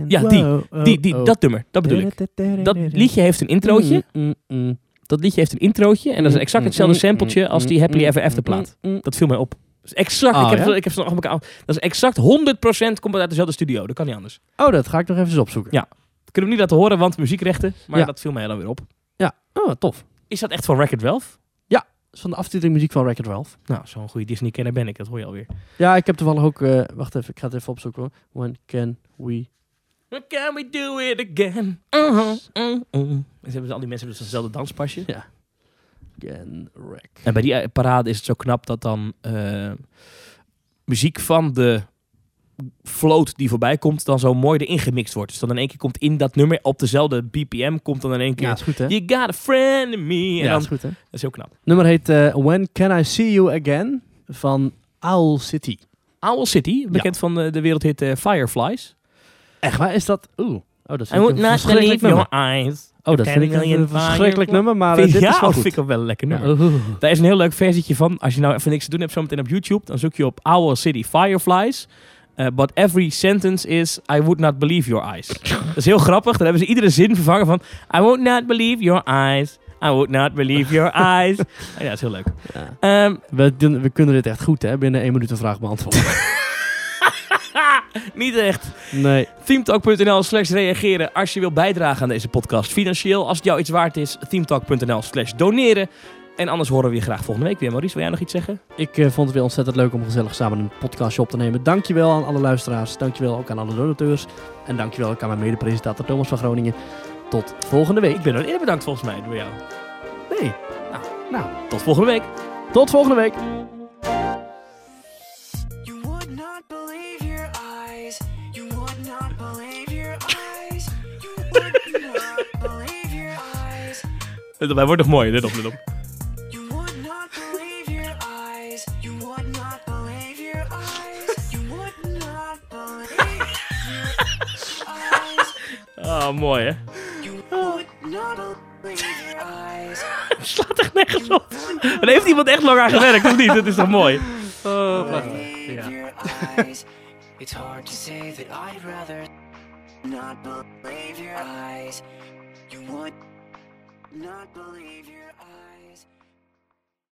Speaker 2: Ja, die.
Speaker 1: Oh,
Speaker 2: Die, die,
Speaker 1: oh.
Speaker 2: dat nummer, dat bedoel ik. Dat liedje heeft een introotje.
Speaker 1: Mm, mm, mm.
Speaker 2: Dat liedje heeft een introotje. En dat is exact hetzelfde sampletje als die Happily Ever After plaat. Dat viel mij op. Exact,
Speaker 1: Oh,
Speaker 2: ik, heb,
Speaker 1: ja?
Speaker 2: ik heb ze nog elkaar Dat is exact 100% komt het uit dezelfde studio. Dat kan niet anders.
Speaker 1: Oh, dat ga ik nog even opzoeken.
Speaker 2: Ja. Dat kunnen we niet laten horen, want muziekrechten. Maar
Speaker 1: Ja.
Speaker 2: dat viel mij dan weer op.
Speaker 1: Oh, tof.
Speaker 2: Is dat echt van Ralph?
Speaker 1: Dat is van de aftitelingmuziek van Wreck-It Ralph.
Speaker 2: Nou, zo'n goede Disney-kenner ben ik. Dat hoor je alweer.
Speaker 1: Ja, ik heb toevallig ook... eh, wacht even, ik ga het even opzoeken hoor. When can we...
Speaker 2: When can we do it again? Uh-huh, uh-uh. Ze hebben al die mensen hebben dus hetzelfde danspasje.
Speaker 1: Can wreck.
Speaker 2: En bij die eh, parade is het zo knap dat dan eh, muziek van de float die voorbij komt, dan zo mooi erin gemixt wordt. Dus dan in één keer komt in dat nummer op dezelfde BPM, komt dan in één keer.
Speaker 1: Ja, is goed hè?
Speaker 2: You got a friend in me. En
Speaker 1: Ja,
Speaker 2: dan,
Speaker 1: is goed hè?
Speaker 2: dat is heel knap.
Speaker 1: nummer heet eh, When Can I See You Again van Owl City.
Speaker 2: Owl City, bekend van de, de wereldhit eh, Fireflies.
Speaker 1: Echt waar, is dat... Oeh. Oh, dat is
Speaker 2: I
Speaker 1: een verschrikkelijk nummer.
Speaker 2: eyes.
Speaker 1: Oh, dat vind ik een verschrikkelijk nummer, maar eh,
Speaker 2: Vind-
Speaker 1: dit
Speaker 2: ja,
Speaker 1: is wel
Speaker 2: dat
Speaker 1: goed.
Speaker 2: vind ik ook wel een lekker nummer. Daar is een heel leuk versietje van. Als je nou even niks te doen hebt zometeen op YouTube, dan zoek je op Owl City Fireflies. Eh, but every sentence is I would not believe your eyes. dat is heel grappig. Dan hebben ze iedere zin vervangen van I would not believe your eyes. I would not believe your eyes. ja, dat is heel leuk.
Speaker 1: Ja.
Speaker 2: Ehm,
Speaker 1: We, doen- we kunnen dit echt goed hè, binnen één minuut een vraag beantwoorden.
Speaker 2: niet echt.
Speaker 1: nee.
Speaker 2: Themetalk.nl slash reageren als je wil bijdragen aan deze podcast. Financieel, als het jou iets waard is. Themetalk.nl slash doneren. En anders horen we je graag volgende week weer. Maurice, wil jij nog iets zeggen?
Speaker 1: Ik eh, vond het weer ontzettend leuk om gezellig samen een podcastje op te nemen. Dankjewel aan alle luisteraars. Dankjewel ook aan alle donateurs. En dankjewel ook aan mijn mede-presentator Thomas van Groningen. Tot volgende week.
Speaker 2: Ik ben nog eerder bedankt volgens mij door jou.
Speaker 1: Nee. Nou, nou,
Speaker 2: Tot volgende week.
Speaker 1: tot volgende week.
Speaker 5: You would not believe your eyes. You would not believe your eyes. You would not believe your eyes.
Speaker 2: Hij wordt nog mooi. Let op, let op. Ah, mooi hè.
Speaker 5: You would not believe your eyes.
Speaker 2: Het slaat echt nergens op. Er heeft iemand echt lang aan gewerkt, of niet? Dat is toch mooi?
Speaker 1: Oh,
Speaker 5: Believe
Speaker 1: Ja.
Speaker 5: It's hard to say that I'd rather not believe your eyes. You would not believe your.